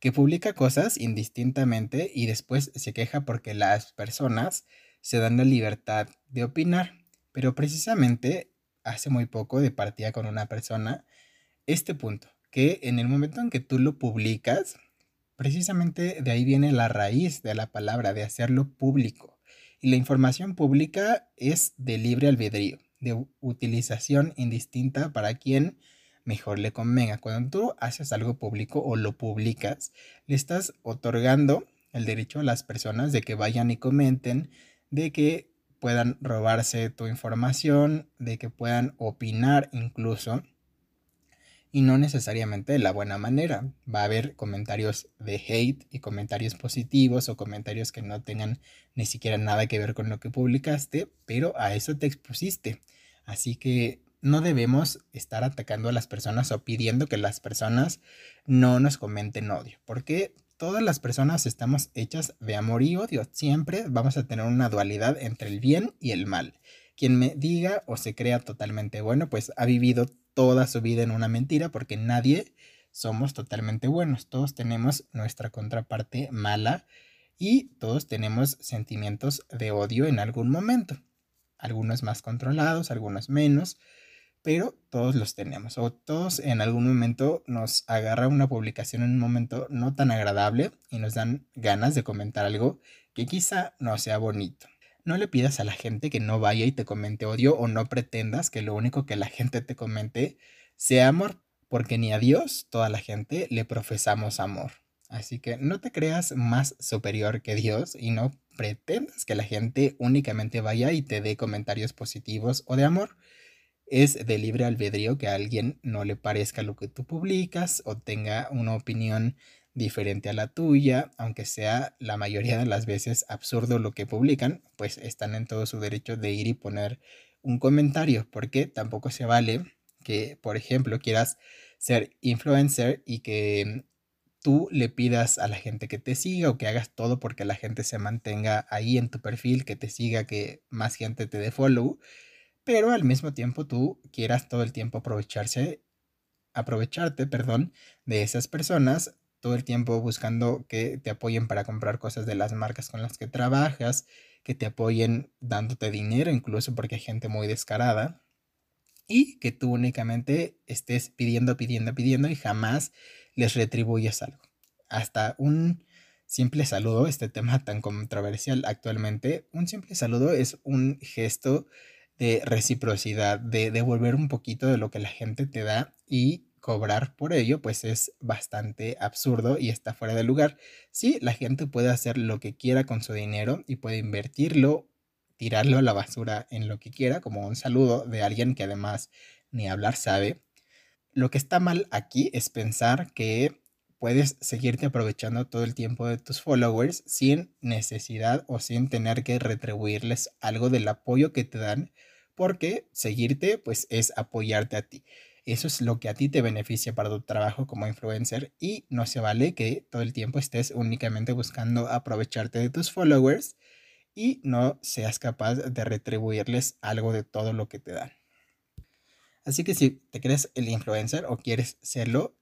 que publica cosas indistintamente y después se queja porque las personas se dan la libertad de opinar. Pero precisamente hace muy poco de partida con una persona este punto, que en el momento en que tú lo publicas, precisamente de ahí viene la raíz de la palabra, de hacerlo público. Y la información pública es de libre albedrío, de utilización indistinta para quien mejor le convenga. Cuando tú haces algo público o lo publicas, le estás otorgando el derecho a las personas de que vayan y comenten, de que puedan robarse tu información, de que puedan opinar incluso, y no necesariamente de la buena manera. Va a haber comentarios de hate y comentarios positivos o comentarios que no tengan ni siquiera nada que ver con lo que publicaste, pero a eso te expusiste. Así que no debemos estar atacando a las personas o pidiendo que las personas no nos comenten odio, porque todas las personas estamos hechas de amor y odio. Siempre vamos a tener una dualidad entre el bien y el mal. Quien me diga o se crea totalmente bueno, pues ha vivido toda su vida en una mentira porque nadie somos totalmente buenos. Todos tenemos nuestra contraparte mala y todos tenemos sentimientos de odio en algún momento. Algunos más controlados, algunos menos, pero todos los tenemos. O todos en algún momento nos agarra una publicación en un momento no tan agradable y nos dan ganas de comentar algo que quizá no sea bonito. No le pidas a la gente que no vaya y te comente odio o no pretendas que lo único que la gente te comente sea amor, porque ni a Dios, toda la gente, le profesamos amor. Así que no te creas más superior que Dios y no pretendas que la gente únicamente vaya y te dé comentarios positivos o de amor. Es de libre albedrío que a alguien no le parezca lo que tú publicas o tenga una opinión diferente a la tuya, aunque sea la mayoría de las veces absurdo lo que publican, pues están en todo su derecho de ir y poner un comentario, porque tampoco se vale que, por ejemplo, quieras ser influencer y que tú le pidas a la gente que te siga o que hagas todo porque la gente se mantenga ahí en tu perfil, que te siga, que más gente te dé follow, pero al mismo tiempo tú quieras todo el tiempo aprovecharse aprovecharte, perdón, de esas personas todo el tiempo buscando que te apoyen para comprar cosas de las marcas con las que trabajas, que te apoyen dándote dinero, incluso porque hay gente muy descarada, y que tú únicamente estés pidiendo, pidiendo, pidiendo y jamás les retribuyes algo. Hasta un simple saludo, este tema tan controversial actualmente, un simple saludo es un gesto de reciprocidad, de devolver un poquito de lo que la gente te da y cobrar por ello, pues es bastante absurdo y está fuera de lugar. Sí, la gente puede hacer lo que quiera con su dinero y puede invertirlo, tirarlo a la basura en lo que quiera, como un saludo de alguien que además ni hablar sabe. Lo que está mal aquí es pensar que puedes seguirte aprovechando todo el tiempo de tus followers sin necesidad o sin tener que retribuirles algo del apoyo que te dan, porque seguirte pues es apoyarte a ti. Eso es lo que a ti te beneficia para tu trabajo como influencer y no se vale que todo el tiempo estés únicamente buscando aprovecharte de tus followers y no seas capaz de retribuirles algo de todo lo que te dan. Así que si te crees el influencer o quieres serlo,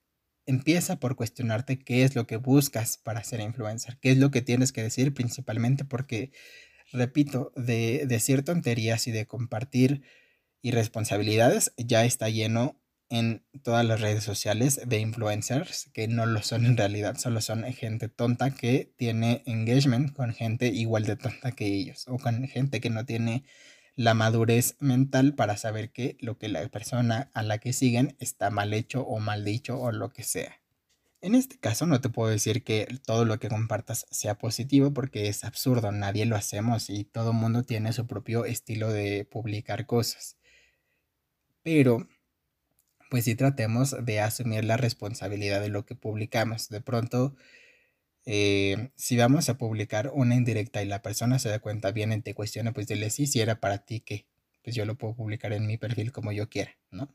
empieza por cuestionarte qué es lo que buscas para ser influencer, qué es lo que tienes que decir principalmente porque, repito, de decir tonterías y de compartir irresponsabilidades ya está lleno en todas las redes sociales de influencers que no lo son en realidad, solo son gente tonta que tiene engagement con gente igual de tonta que ellos o con gente que no tiene la madurez mental para saber que lo que la persona a la que siguen está mal hecho o mal dicho o lo que sea. En este caso no te puedo decir que todo lo que compartas sea positivo porque es absurdo, nadie lo hacemos y todo mundo tiene su propio estilo de publicar cosas. Pero pues sí tratemos de asumir la responsabilidad de lo que publicamos. De pronto, eh, si vamos a publicar una indirecta y la persona se da cuenta bien y te cuestiona, pues dile sí, si era para ti que, pues yo lo puedo publicar en mi perfil como yo quiera, ¿no?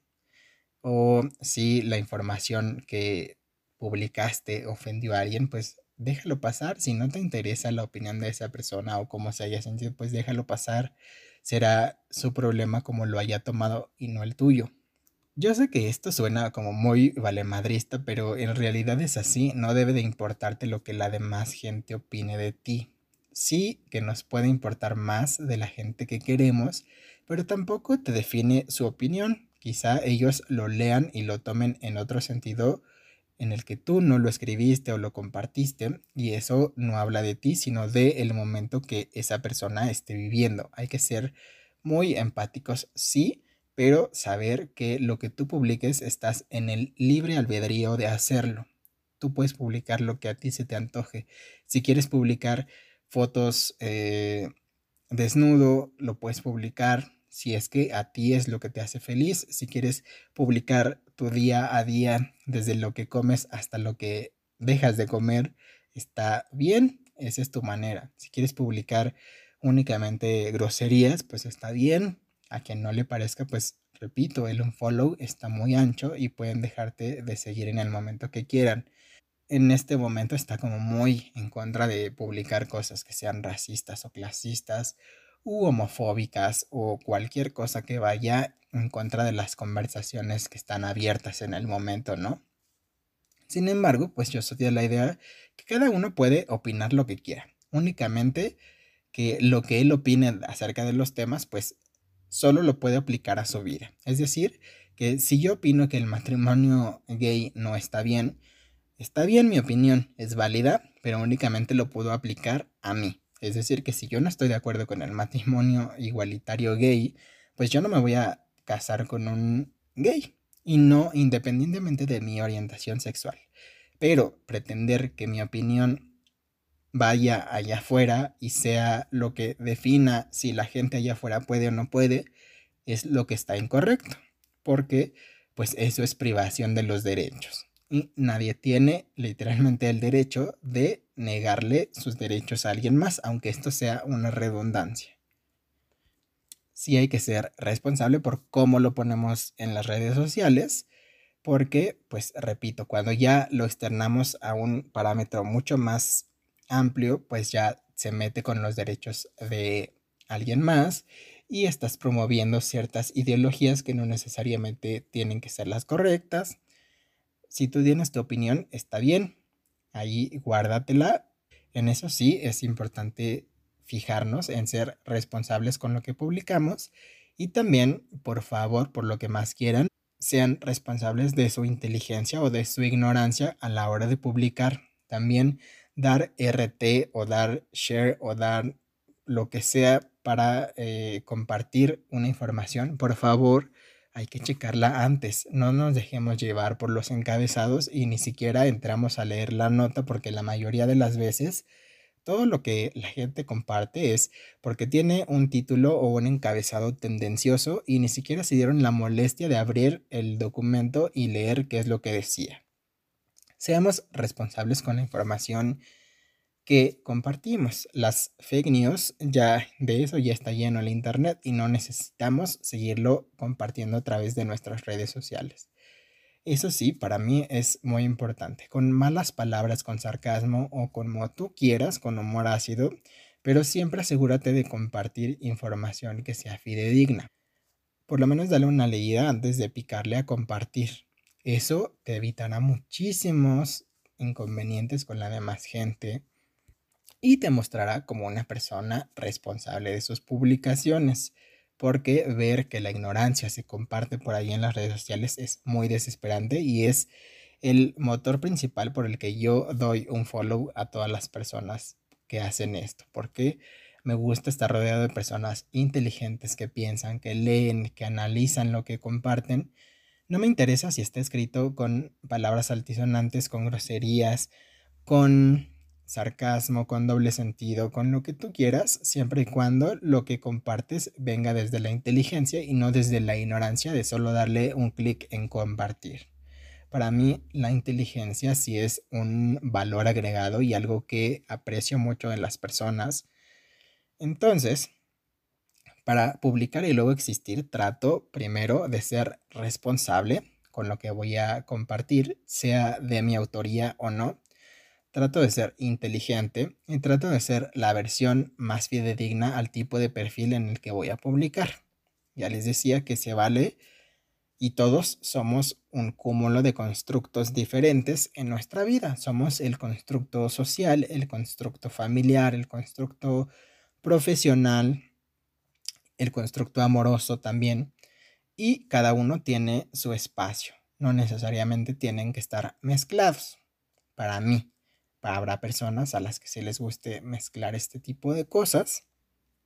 O si la información que publicaste ofendió a alguien, pues déjalo pasar. Si no te interesa la opinión de esa persona o cómo se haya sentido, pues déjalo pasar. Será su problema como lo haya tomado y no el tuyo. Yo sé que esto suena como muy valemadrista, pero en realidad es así, no debe de importarte lo que la demás gente opine de ti. Sí que nos puede importar más de la gente que queremos, pero tampoco te define su opinión. Quizá ellos lo lean y lo tomen en otro sentido en el que tú no lo escribiste o lo compartiste y eso no habla de ti, sino de el momento que esa persona esté viviendo. Hay que ser muy empáticos, sí, pero saber que lo que tú publiques estás en el libre albedrío de hacerlo. Tú puedes publicar lo que a ti se te antoje. Si quieres publicar fotos eh, desnudo, lo puedes publicar si es que a ti es lo que te hace feliz. Si quieres publicar tu día a día, desde lo que comes hasta lo que dejas de comer, está bien. Esa es tu manera. Si quieres publicar únicamente groserías, pues está bien a quien no le parezca, pues repito, el unfollow está muy ancho y pueden dejarte de seguir en el momento que quieran. En este momento está como muy en contra de publicar cosas que sean racistas o clasistas u homofóbicas o cualquier cosa que vaya en contra de las conversaciones que están abiertas en el momento, ¿no? Sin embargo, pues yo soy la idea que cada uno puede opinar lo que quiera. Únicamente que lo que él opine acerca de los temas, pues solo lo puede aplicar a su vida. Es decir, que si yo opino que el matrimonio gay no está bien, está bien mi opinión, es válida, pero únicamente lo puedo aplicar a mí. Es decir, que si yo no estoy de acuerdo con el matrimonio igualitario gay, pues yo no me voy a casar con un gay y no independientemente de mi orientación sexual. Pero pretender que mi opinión vaya allá afuera y sea lo que defina si la gente allá afuera puede o no puede, es lo que está incorrecto, porque pues eso es privación de los derechos. Y nadie tiene literalmente el derecho de negarle sus derechos a alguien más, aunque esto sea una redundancia. Sí hay que ser responsable por cómo lo ponemos en las redes sociales, porque, pues repito, cuando ya lo externamos a un parámetro mucho más amplio, pues ya se mete con los derechos de alguien más y estás promoviendo ciertas ideologías que no necesariamente tienen que ser las correctas. Si tú tienes tu opinión, está bien, ahí guárdatela. En eso sí es importante fijarnos en ser responsables con lo que publicamos y también, por favor, por lo que más quieran, sean responsables de su inteligencia o de su ignorancia a la hora de publicar. También dar RT o dar share o dar lo que sea para eh, compartir una información, por favor, hay que checarla antes. No nos dejemos llevar por los encabezados y ni siquiera entramos a leer la nota porque la mayoría de las veces todo lo que la gente comparte es porque tiene un título o un encabezado tendencioso y ni siquiera se dieron la molestia de abrir el documento y leer qué es lo que decía. Seamos responsables con la información que compartimos. Las fake news, ya de eso ya está lleno el Internet y no necesitamos seguirlo compartiendo a través de nuestras redes sociales. Eso sí, para mí es muy importante, con malas palabras, con sarcasmo o como tú quieras, con humor ácido, pero siempre asegúrate de compartir información que sea fidedigna. Por lo menos dale una leída antes de picarle a compartir. Eso te evitará muchísimos inconvenientes con la demás gente y te mostrará como una persona responsable de sus publicaciones, porque ver que la ignorancia se comparte por ahí en las redes sociales es muy desesperante y es el motor principal por el que yo doy un follow a todas las personas que hacen esto, porque me gusta estar rodeado de personas inteligentes que piensan, que leen, que analizan lo que comparten. No me interesa si está escrito con palabras altisonantes, con groserías, con sarcasmo, con doble sentido, con lo que tú quieras, siempre y cuando lo que compartes venga desde la inteligencia y no desde la ignorancia de solo darle un clic en compartir. Para mí la inteligencia sí es un valor agregado y algo que aprecio mucho en las personas. Entonces, para publicar y luego existir, trato primero de ser responsable con lo que voy a compartir, sea de mi autoría o no. Trato de ser inteligente y trato de ser la versión más fidedigna al tipo de perfil en el que voy a publicar. Ya les decía que se vale y todos somos un cúmulo de constructos diferentes en nuestra vida. Somos el constructo social, el constructo familiar, el constructo profesional, el constructo amoroso también, y cada uno tiene su espacio. No necesariamente tienen que estar mezclados. Para mí, habrá personas a las que se les guste mezclar este tipo de cosas.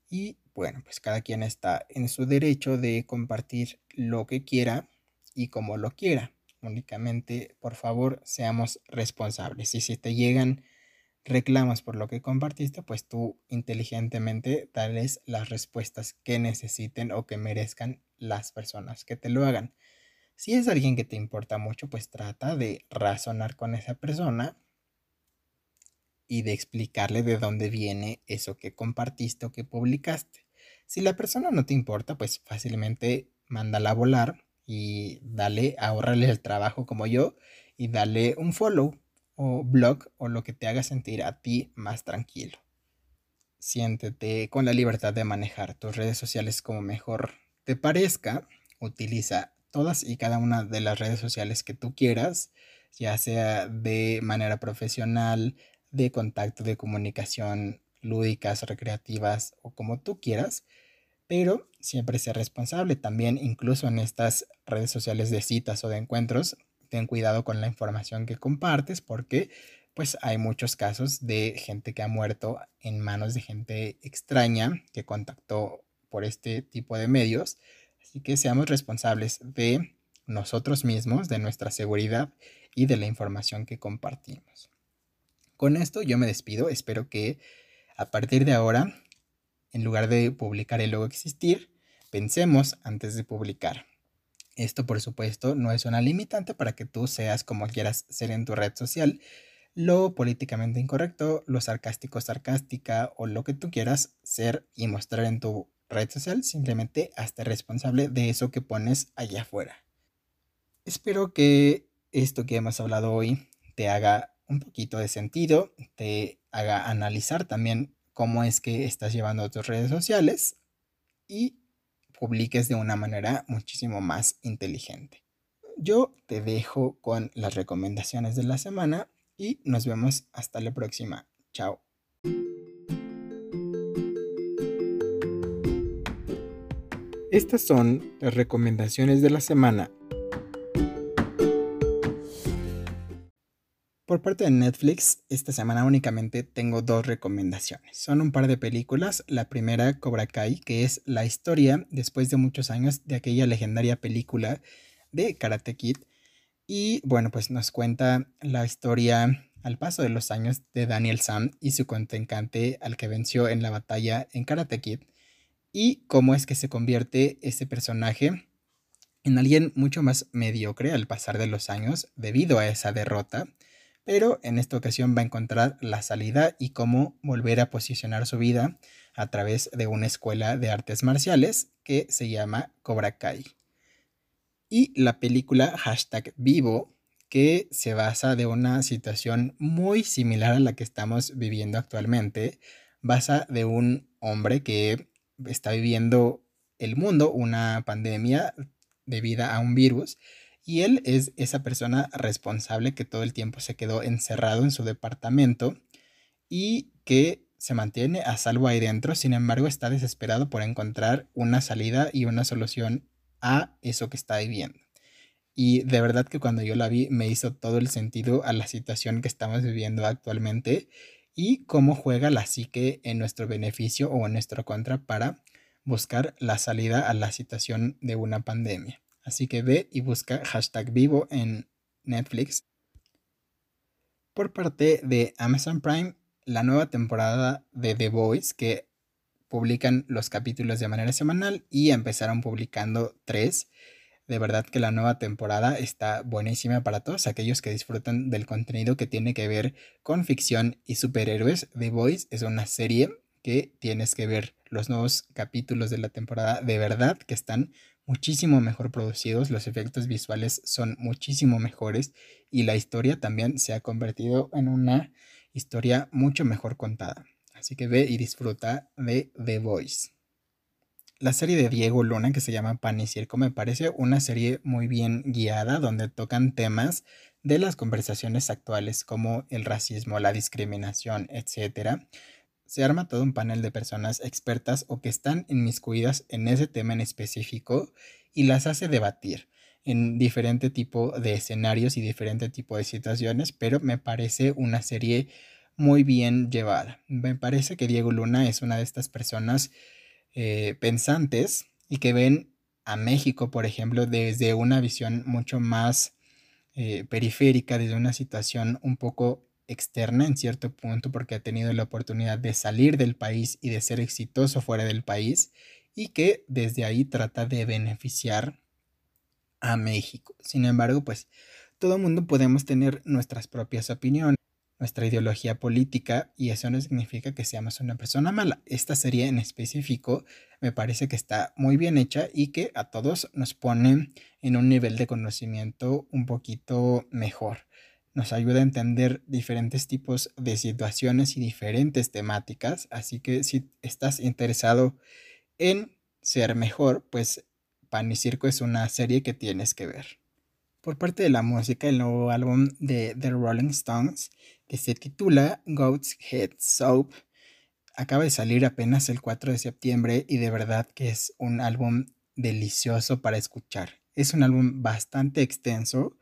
Y bueno, pues cada quien está en su derecho de compartir lo que quiera y como lo quiera. Únicamente, por favor, seamos responsables. Y si te llegan reclamas por lo que compartiste, pues tú inteligentemente dales las respuestas que necesiten o que merezcan las personas que te lo hagan. Si es alguien que te importa mucho, pues trata de razonar con esa persona y de explicarle de dónde viene eso que compartiste o que publicaste. Si la persona no te importa, pues fácilmente mándala a volar y dale, ahorrale el trabajo como yo y dale un follow o blog o lo que te haga sentir a ti más tranquilo. Siéntete con la libertad de manejar tus redes sociales como mejor te parezca. Utiliza todas y cada una de las redes sociales que tú quieras, ya sea de manera profesional, de contacto, de comunicación lúdicas, recreativas o como tú quieras, pero siempre sea responsable. También incluso en estas redes sociales de citas o de encuentros, ten cuidado con la información que compartes porque pues hay muchos casos de gente que ha muerto en manos de gente extraña que contactó por este tipo de medios. Así que seamos responsables de nosotros mismos, de nuestra seguridad y de la información que compartimos. Con esto yo me despido. Espero que a partir de ahora, en lugar de publicar y luego existir, pensemos antes de publicar. Esto, por supuesto, no es una limitante para que tú seas como quieras ser en tu red social. Lo políticamente incorrecto, lo sarcástico, sarcástica o lo que tú quieras ser y mostrar en tu red social, simplemente hazte responsable de eso que pones allá afuera. Espero que esto que hemos hablado hoy te haga un poquito de sentido, te haga analizar también cómo es que estás llevando tus redes sociales y publiques de una manera muchísimo más inteligente. Yo te dejo con las recomendaciones de la semana y nos vemos hasta la próxima. Chao. Estas son las recomendaciones de la semana Por parte de Netflix, esta semana únicamente tengo dos recomendaciones. Son un par de películas. La primera, Cobra Kai, que es la historia, después de muchos años, de aquella legendaria película de Karate Kid. Y bueno, pues nos cuenta la historia al paso de los años de Daniel Sam y su contrincante al que venció en la batalla en Karate Kid. Y cómo es que se convierte ese personaje en alguien mucho más mediocre al pasar de los años debido a esa derrota pero en esta ocasión va a encontrar la salida y cómo volver a posicionar su vida a través de una escuela de artes marciales que se llama Cobra Kai. Y la película hashtag vivo, que se basa de una situación muy similar a la que estamos viviendo actualmente, basa de un hombre que está viviendo el mundo, una pandemia debido a un virus, y él es esa persona responsable que todo el tiempo se quedó encerrado en su departamento y que se mantiene a salvo ahí dentro, sin embargo está desesperado por encontrar una salida y una solución a eso que está viviendo. Y de verdad que cuando yo la vi me hizo todo el sentido a la situación que estamos viviendo actualmente y cómo juega la psique en nuestro beneficio o en nuestro contra para buscar la salida a la situación de una pandemia. Así que ve y busca hashtag vivo en Netflix. Por parte de Amazon Prime, la nueva temporada de The Voice, que publican los capítulos de manera semanal y empezaron publicando tres. De verdad que la nueva temporada está buenísima para todos aquellos que disfrutan del contenido que tiene que ver con ficción y superhéroes. The Voice es una serie que tienes que ver los nuevos capítulos de la temporada de verdad que están muchísimo mejor producidos, los efectos visuales son muchísimo mejores y la historia también se ha convertido en una historia mucho mejor contada. Así que ve y disfruta de The Voice. La serie de Diego Luna que se llama Pan y Circo me parece una serie muy bien guiada donde tocan temas de las conversaciones actuales como el racismo, la discriminación, etc se arma todo un panel de personas expertas o que están inmiscuidas en ese tema en específico y las hace debatir en diferente tipo de escenarios y diferente tipo de situaciones, pero me parece una serie muy bien llevada. Me parece que Diego Luna es una de estas personas eh, pensantes y que ven a México, por ejemplo, desde una visión mucho más eh, periférica, desde una situación un poco externa en cierto punto porque ha tenido la oportunidad de salir del país y de ser exitoso fuera del país y que desde ahí trata de beneficiar a México. Sin embargo, pues todo mundo podemos tener nuestras propias opiniones. nuestra ideología política y eso no significa que seamos una persona mala. Esta serie en específico me parece que está muy bien hecha y que a todos nos pone en un nivel de conocimiento un poquito mejor. Nos ayuda a entender diferentes tipos de situaciones y diferentes temáticas, así que si estás interesado en ser mejor, pues Pan y Circo es una serie que tienes que ver. Por parte de la música, el nuevo álbum de The Rolling Stones, que se titula Goat's Head Soap, acaba de salir apenas el 4 de septiembre y de verdad que es un álbum delicioso para escuchar. Es un álbum bastante extenso.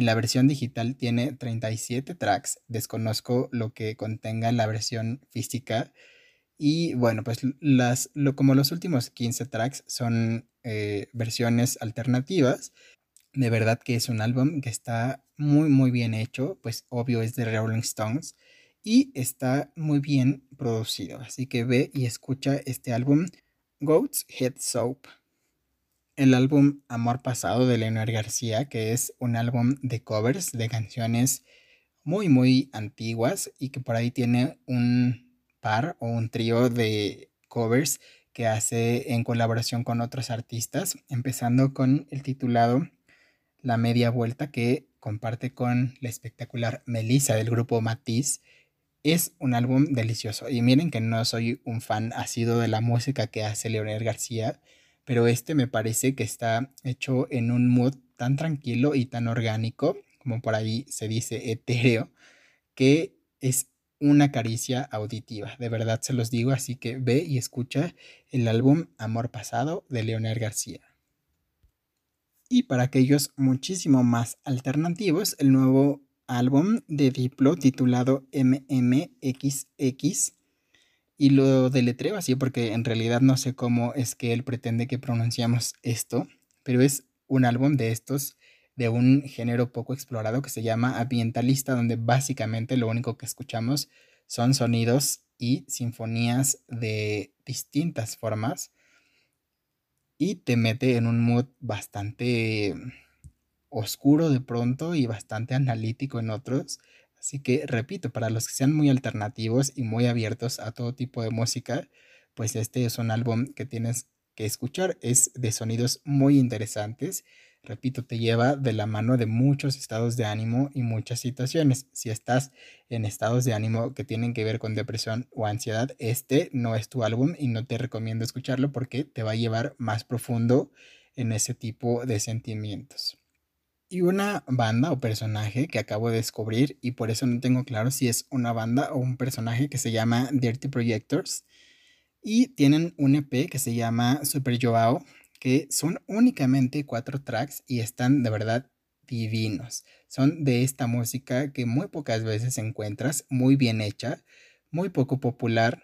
En la versión digital tiene 37 tracks. Desconozco lo que contenga en la versión física. Y bueno, pues las, lo, como los últimos 15 tracks son eh, versiones alternativas, de verdad que es un álbum que está muy muy bien hecho, pues obvio es de Rolling Stones y está muy bien producido. Así que ve y escucha este álbum Goat's Head Soap. El álbum Amor Pasado de Leonard García, que es un álbum de covers de canciones muy muy antiguas y que por ahí tiene un par o un trío de covers que hace en colaboración con otros artistas, empezando con el titulado la media vuelta que comparte con la espectacular Melissa del grupo Matiz. Es un álbum delicioso. Y miren que no soy un fan asido de la música que hace Leonel García, pero este me parece que está hecho en un mood tan tranquilo y tan orgánico, como por ahí se dice etéreo, que es una caricia auditiva. De verdad se los digo, así que ve y escucha el álbum Amor Pasado de Leonel García. Y para aquellos muchísimo más alternativos, el nuevo álbum de Diplo titulado MMXX. Y lo deletreo así porque en realidad no sé cómo es que él pretende que pronunciamos esto, pero es un álbum de estos de un género poco explorado que se llama ambientalista, donde básicamente lo único que escuchamos son sonidos y sinfonías de distintas formas y te mete en un mood bastante oscuro de pronto y bastante analítico en otros. Así que repito, para los que sean muy alternativos y muy abiertos a todo tipo de música, pues este es un álbum que tienes que escuchar. Es de sonidos muy interesantes repito, te lleva de la mano de muchos estados de ánimo y muchas situaciones. Si estás en estados de ánimo que tienen que ver con depresión o ansiedad, este no es tu álbum y no te recomiendo escucharlo porque te va a llevar más profundo en ese tipo de sentimientos. Y una banda o personaje que acabo de descubrir y por eso no tengo claro si es una banda o un personaje que se llama Dirty Projectors. Y tienen un EP que se llama Super Joao, que son únicamente cuatro tracks y están de verdad divinos. Son de esta música que muy pocas veces encuentras, muy bien hecha, muy poco popular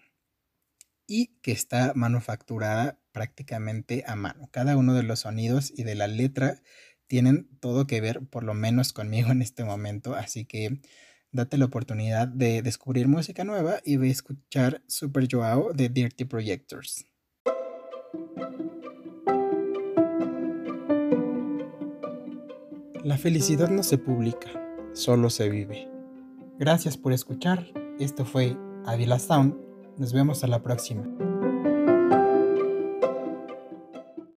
y que está manufacturada prácticamente a mano. Cada uno de los sonidos y de la letra tienen todo que ver, por lo menos conmigo en este momento, así que date la oportunidad de descubrir música nueva y a escuchar Super Joao de Dirty Projectors. La felicidad no se publica, solo se vive. Gracias por escuchar. Esto fue Avila Sound. Nos vemos a la próxima.